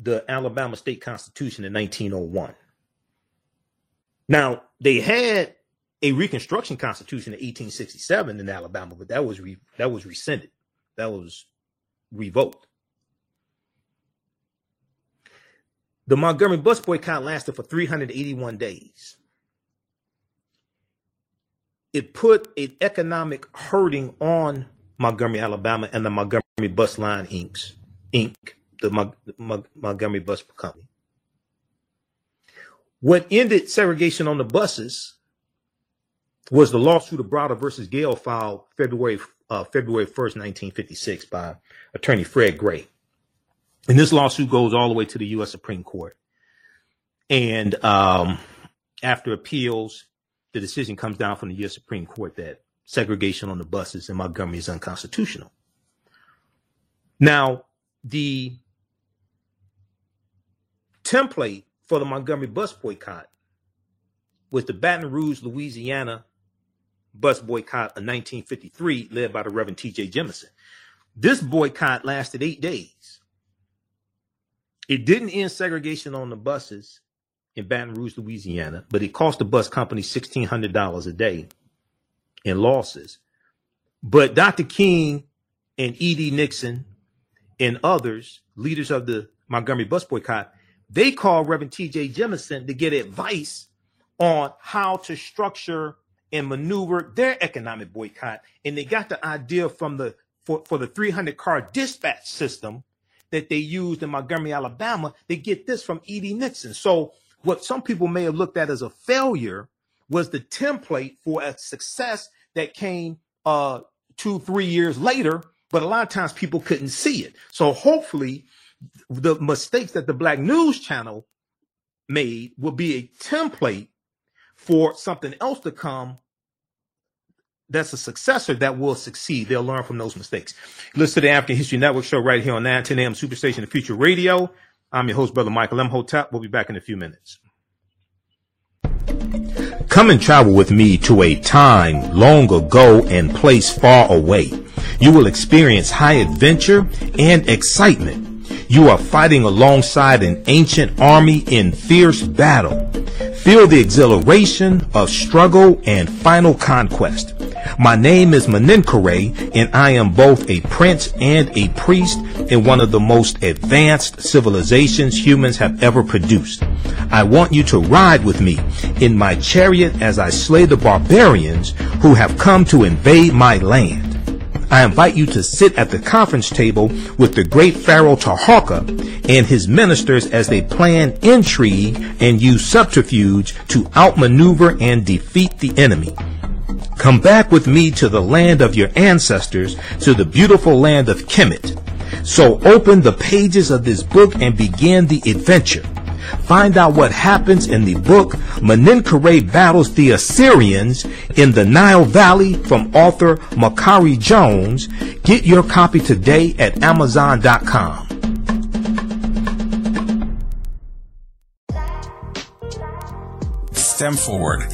the Alabama state constitution in 1901. Now, they had a reconstruction constitution in 1867 in Alabama, but that was re, that was rescinded. That was revoked. The Montgomery bus boycott lasted for 381 days. It put an economic hurting on Montgomery, Alabama, and the Montgomery Bus Line Inc. Inc. The Mon- Mon- Montgomery Bus Company. What ended segregation on the buses was the lawsuit of Browder versus Gayle filed February uh, February 1st, 1956 by attorney Fred Gray. And this lawsuit goes all the way to the U.S. Supreme Court. And um, after appeals, the decision comes down from the U.S. Supreme Court that segregation on the buses in Montgomery is unconstitutional. Now, the template for the Montgomery bus boycott was the Baton Rouge, Louisiana bus boycott of 1953, led by the Reverend T.J. Jemison. This boycott lasted eight days. It didn't end segregation on the buses in Baton Rouge, Louisiana, but it cost the bus company $1,600 a day in losses. But Dr. King and E.D. Nixon and others, leaders of the Montgomery bus boycott, they called Reverend T.J. Jemison to get advice on how to structure and maneuver their economic boycott. And they got the idea from the for, for the 300 car dispatch system that they used in Montgomery, Alabama, they get this from E.D. Nixon. So what some people may have looked at as a failure was the template for a success that came uh, two, three years later. But a lot of times people couldn't see it. So hopefully the mistakes that the Black News Channel made will be a template for something else to come that's a successor that will succeed. They'll learn from those mistakes. Listen to the African History Network show right here on 910 AM Superstation The Future Radio. I'm your host, Brother Michael Imhotep. We'll be back in a few minutes. Come and travel with me to a time long ago and place far away. You will experience high adventure and excitement. You are fighting alongside an ancient army in fierce battle. Feel the exhilaration of struggle and final conquest. My name is Menenkere, and I am both a prince and a priest in one of the most advanced civilizations humans have ever produced. I want you to ride with me in my chariot as I slay the barbarians who have come to invade my land. I invite you to sit at the conference table with the great Pharaoh Taharka and his ministers as they plan intrigue and use subterfuge to outmaneuver and defeat the enemy. Come back with me to the land of your ancestors, to the beautiful land of Kemet. So open the pages of this book and begin the adventure. Find out what happens in the book Menenkere Battles the Assyrians in the Nile Valley from author Makari Jones. Get your copy today at Amazon.com. STEM Forward,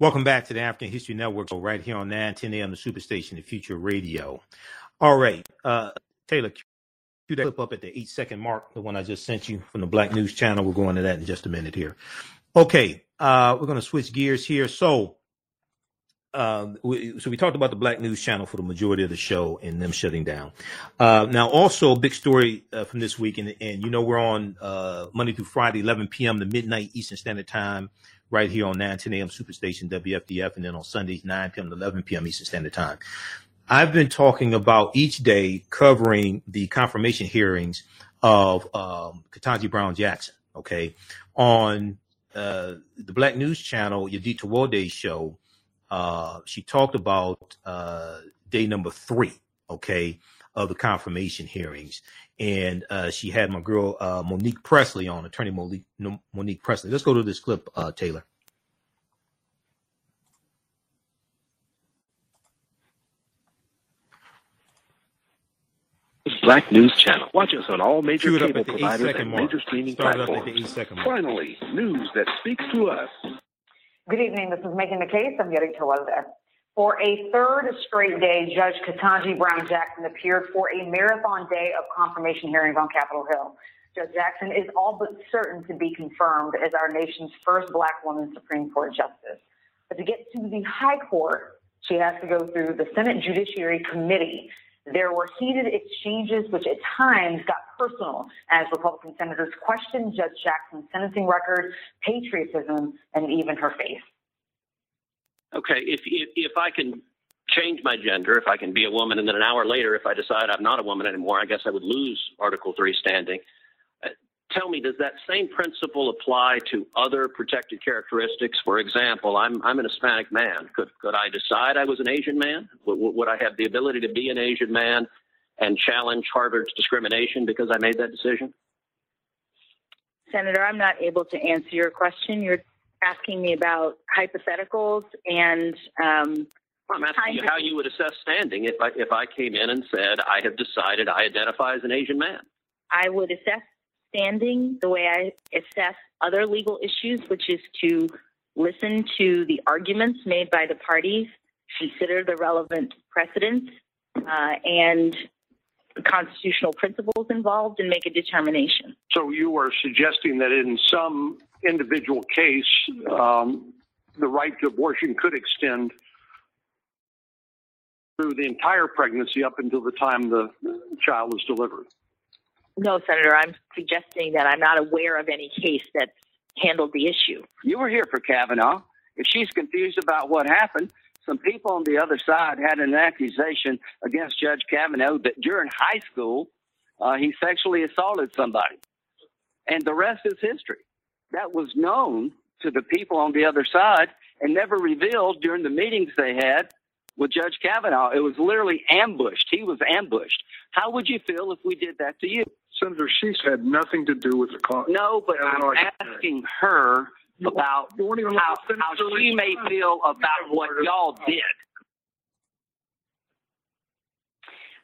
Welcome back to the African History Network show right here on 910 AM, the Superstation, the Future Radio. All right, uh, Taylor, cue that clip up at the eight second mark, the one I just sent you from the Black News Channel. We'll go into that in just a minute here. Okay, uh, we're going to switch gears here. So, uh, we, so we talked about the Black News Channel for the majority of the show and them shutting down. Uh, now, also a big story uh, from this week, and, and you know we're on uh, Monday through Friday, 11 p.m. to midnight Eastern Standard Time right here on 910 AM Superstation WFDF, and then on Sundays 9 p.m. to 11 p.m. Eastern Standard Time. I've been talking about each day covering the confirmation hearings of um, Ketanji Brown Jackson. Okay, on uh, the Black News Channel, Yodit Tewolde's show, uh, she talked about uh, day number three. Okay, of the confirmation hearings, and uh, she had my girl uh, Monique Presley on, attorney Monique, Monique Presley. Let's go to this clip, uh, Taylor. Black News Channel. Watch us on all major Cue cable at the eight providers and mark. major streaming Start it up at the platforms. eight second mark. Finally, news that speaks to us. Good evening. This is Megan McCase. I'm Yodit Tewolde. For a third straight day, Judge Ketanji Brown Jackson appeared for a marathon day of confirmation hearings on Capitol Hill. Judge Jackson is all but certain to be confirmed as our nation's first black woman Supreme Court justice. But to get to the High Court, she has to go through the Senate Judiciary Committee. There were heated exchanges, which at times got personal as Republican senators questioned Judge Jackson's sentencing record, patriotism, and even her faith. Okay, if, if if I can change my gender, if I can be a woman, and then an hour later, if I decide I'm not a woman anymore, I guess I would lose Article Three standing. Uh, tell me, does that same principle apply to other protected characteristics? For example, I'm I'm an Hispanic man. Could could I decide I was an Asian man? Would, would I have the ability to be an Asian man and challenge Harvard's discrimination because I made that decision? Senator, I'm not able to answer your question. You're asking me about hypotheticals and um, I'm asking you how you would assess standing if I if I came in and said I have decided I identify as an Asian man. I would assess standing the way I assess other legal issues, which is to listen to the arguments made by the parties, consider the relevant precedents, uh, and constitutional principles involved and make a determination. So you are suggesting that in some individual case, um, the right to abortion could extend through the entire pregnancy up until the time the child is delivered. No, Senator, I'm suggesting that I'm not aware of any case that's handled the issue. You were here for Kavanaugh. If she's confused about what happened, some people on the other side had an accusation against Judge Kavanaugh that during high school uh, he sexually assaulted somebody. And the rest is history. That was known to the people on the other side and never revealed during the meetings they had with Judge Kavanaugh. It was literally ambushed. He was ambushed. How would you feel if we did that to you? Senator, she's had nothing to do with the cause. No, but I'm asking her about how, how she may feel about what y'all did.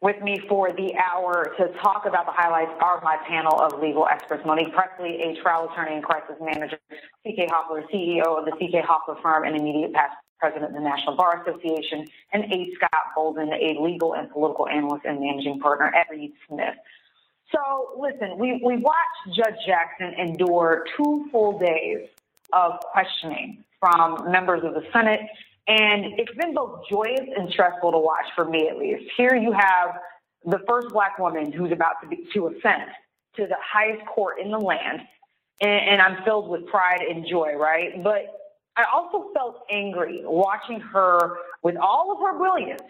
With me for the hour to talk about the highlights are my panel of legal experts. Monique Presley, a trial attorney and crisis manager, CK Hoffler, CEO of the CK Hoffler firm and immediate past president of the National Bar Association, and A. Scott Bolden, a legal and political analyst and managing partner at Reed Smith. So listen, we, we watched Judge Jackson endure two full days of questioning from members of the Senate. And it's been both joyous and stressful to watch for me at least. Here you have the first black woman who's about to be to ascend to the highest court in the land. And, and I'm filled with pride and joy, right? But I also felt angry watching her with all of her brilliance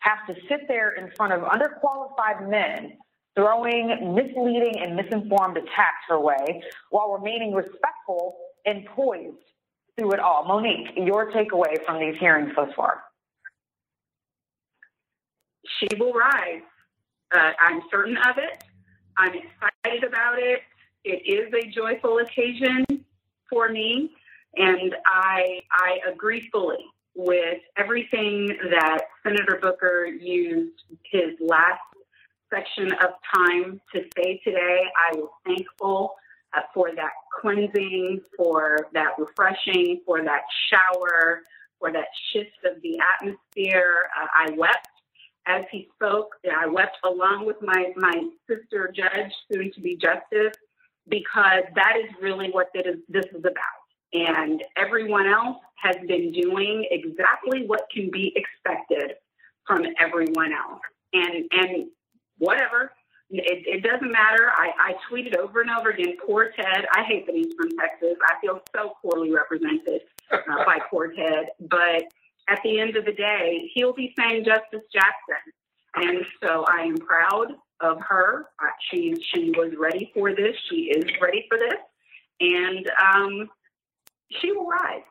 have to sit there in front of underqualified men throwing misleading and misinformed attacks her way while remaining respectful and poised through it all. Monique, your takeaway from these hearings so far? She will rise. Uh, I'm certain of it. I'm excited about it. It is a joyful occasion for me, and I I agree fully with everything that Senator Booker used his last section of time to say today. I was thankful uh, for that cleansing, for that refreshing, for that shower, for that shift of the atmosphere. Uh, I wept as he spoke. I wept along with my, my sister judge, soon to be justice, because that is really what this is, this is about. And everyone else has been doing exactly what can be expected from everyone else. And, and whatever, it, it doesn't matter. I, I tweeted over and over again, poor Ted. I hate that he's from Texas. I feel so poorly represented uh, by poor Ted. But at the end of the day, he'll be saying Justice Jackson. And so I am proud of her. She, she was ready for this. She is ready for this. And um, she will rise.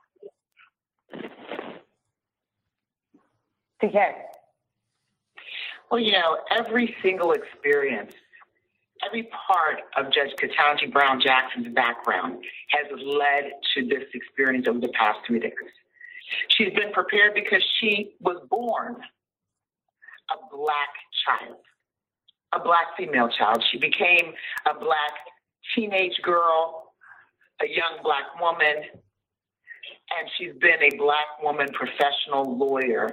Okay. Well, you know, every single experience, every part of Judge Ketanji Brown Jackson's background has led to this experience over the past three days. She's been prepared because she was born a black child, a black female child. She became a black teenage girl, a young black woman, and she's been a black woman professional lawyer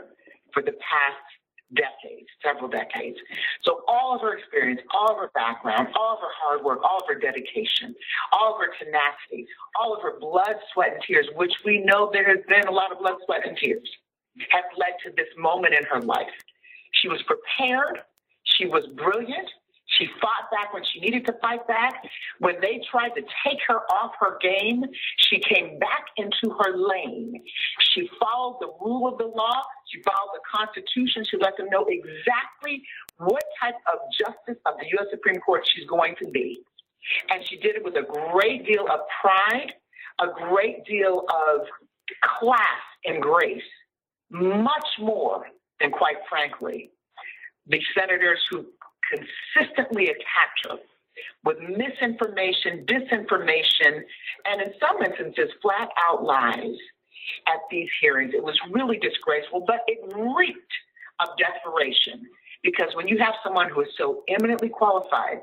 for the past decades, several decades. So all of her experience, all of her background, all of her hard work, all of her dedication, all of her tenacity, all of her blood, sweat, and tears, which we know there has been a lot of blood, sweat, and tears, have led to this moment in her life. She was prepared. She was brilliant. She fought back when she needed to fight back. When they tried to take her off her game, she came back into her lane. She followed the rule of the law. She followed the Constitution. She let them know exactly what type of justice of the U.S. Supreme Court she's going to be. And she did it with a great deal of pride, a great deal of class and grace, much more than, quite frankly, the senators who consistently attacked her with misinformation, disinformation, and in some instances, flat out lies at these hearings. It was really disgraceful, but it reeked of desperation because when you have someone who is so eminently qualified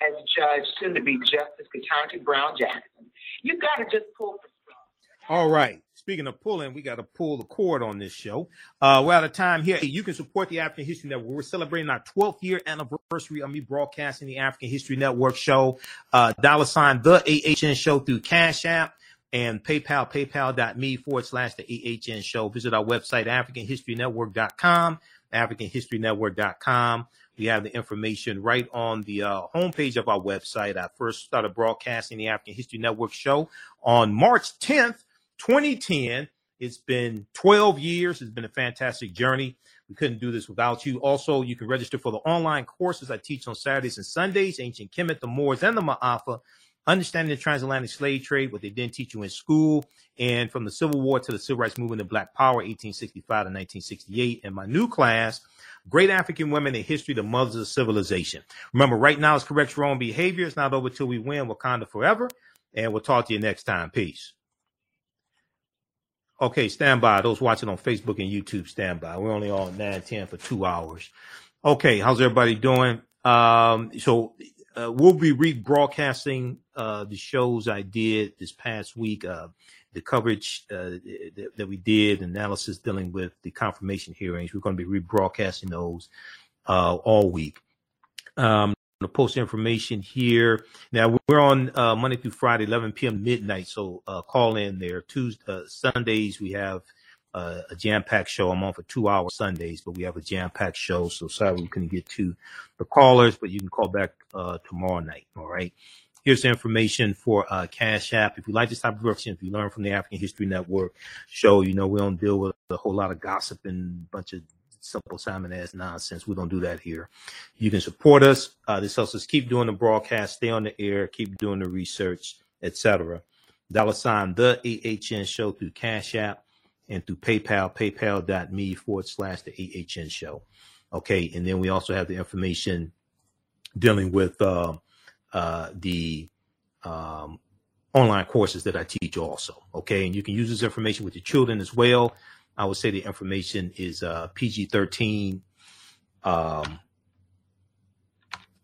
as Judge, soon to be Justice Ketanji Brown Jackson, you've got to just pull the for All right. Speaking of pulling, we got to pull the cord on this show. Uh, we're out of time here. You can support the African History Network. We're celebrating our 12th year anniversary of me broadcasting the African History Network show. Uh, dollar sign the AHN show through Cash App and PayPal, paypal.me forward slash the AHN show. Visit our website, AfricanHistoryNetwork.com, AfricanHistoryNetwork.com. We have the information right on the uh, homepage of our website. I first started broadcasting the African History Network show on March 10th, 2010. It's been 12 years. It's been a fantastic journey. We couldn't do this without you. Also, you can register for the online courses I teach on Saturdays and Sundays, Ancient Kemet, the Moors, and the Maafa, understanding the transatlantic slave trade, what they didn't teach you in school, and from the Civil War to the Civil Rights Movement and Black Power, 1865 to 1968. And my new class, Great African Women in History, the Mothers of Civilization. Remember, right now it's correct wrong behavior. It's not over till we win. Wakanda forever. And we'll talk to you next time. Peace. Okay, stand by. Those watching on Facebook and YouTube, stand by. We're only on 9 10 for two hours. Okay, how's everybody doing? Um, so uh, we'll be rebroadcasting uh, the shows I did this past week, uh, the coverage uh, that, that, we did, analysis dealing with the confirmation hearings. We're going to be rebroadcasting those uh, all week. Um, to post information here. Now we're on uh, Monday through Friday, 11 p.m. midnight. So uh, call in there. Tuesday, uh, Sundays we have uh, a jam-packed show. I'm on for two hours Sundays, but we have a jam-packed show. So sorry we couldn't get to the callers, but you can call back uh, tomorrow night. All right. Here's the information for uh, Cash App. If you like this type of work, if you learn from the African History Network show, you know we don't deal with a whole lot of gossip and bunch of simple Simon ass nonsense. We don't do that here. You can support us. Uh, this helps us keep doing the broadcast, stay on the air, keep doing the research, etc. Dollar sign the AHN show through Cash App and through PayPal, paypal.me forward slash the AHN show. Okay. And then we also have the information dealing with uh, uh, the um, online courses that I teach also. Okay. And you can use this information with your children as well. I would say the information is uh, PG 13. Um,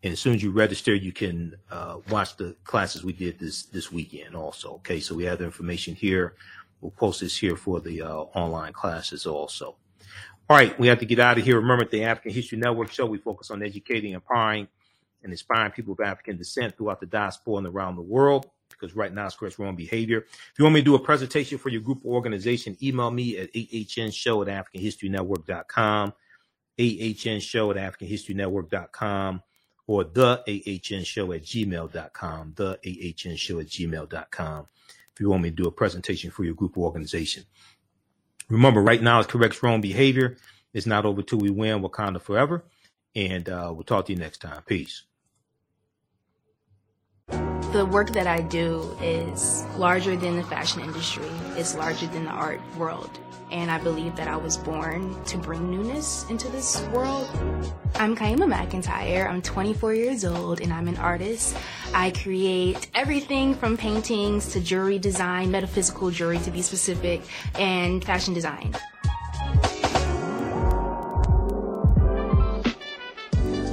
and as soon as you register, you can uh, watch the classes we did this this weekend also. Okay, so we have the information here. We'll post this here for the uh, online classes also. All right, we have to get out of here. Remember, the African History Network show, we focus on educating, empowering, and inspiring people of African descent throughout the diaspora and around the world because right now it's correct wrong behavior. If you want me to do a presentation for your group or organization, email me at ahnshow at africanhistorynetwork.com, ahnshow at africanhistorynetwork.com, or the ahnshow at gmail.com, the ahnshow at gmail.com. If you want me to do a presentation for your group or organization. Remember, right now it's correct wrong behavior. It's not over till we win Wakanda forever. And uh, we'll talk to you next time. Peace. The work that I do is larger than the fashion industry, it's larger than the art world. And I believe that I was born to bring newness into this world. I'm Kyemah McEntyre. I'm 24 years old and I'm an artist. I create everything from paintings to jewelry design, metaphysical jewelry to be specific, and fashion design.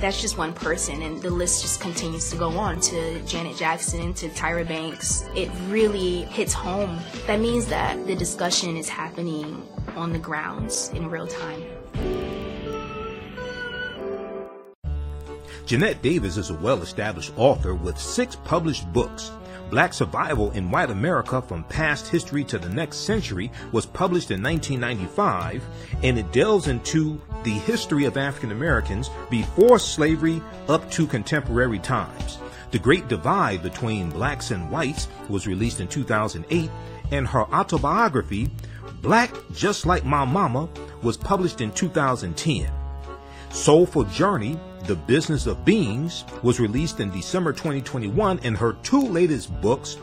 that's just one person and the list just continues to go on to Janet Jackson to Tyra Banks. It really hits home. That means that the discussion is happening on the grounds in real time. Jeanette Davis is a well established author with six published books. Black Survival in White America from Past History to the Next Century was published in 1995, and it delves into the history of African Americans before slavery up to contemporary times. The Great Divide Between Blacks and Whites was released in 2008, and her autobiography, Black Just Like My Mama, was published in 2010. Soulful Journey the Business of Beings was released in December 2021, and her two latest books,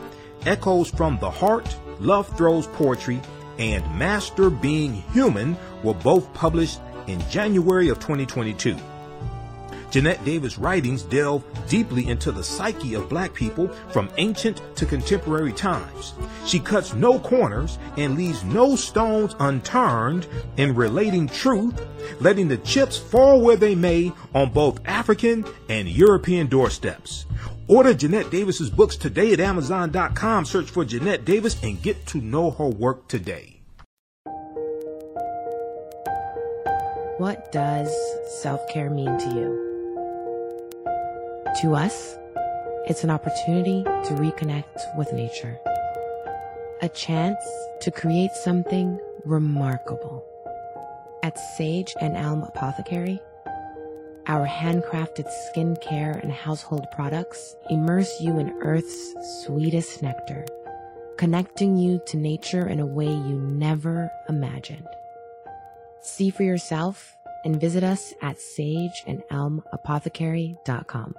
Echoes from the Heart, Love Throws Poetry, and Master Being Human, were both published in January of 2022. Jeanette Davis' writings delve deeply into the psyche of black people from ancient to contemporary times. She cuts no corners and leaves no stones unturned in relating truth, letting the chips fall where they may on both African and European doorsteps. Order Jeanette Davis's books today at Amazon.com. Search for Jeanette Davis and get to know her work today. What does self care mean to you? To us, it's an opportunity to reconnect with nature, a chance to create something remarkable. At Sage and Elm Apothecary, our handcrafted skincare and household products immerse you in Earth's sweetest nectar, connecting you to nature in a way you never imagined. See for yourself and visit us at sageandelmapothecary.com.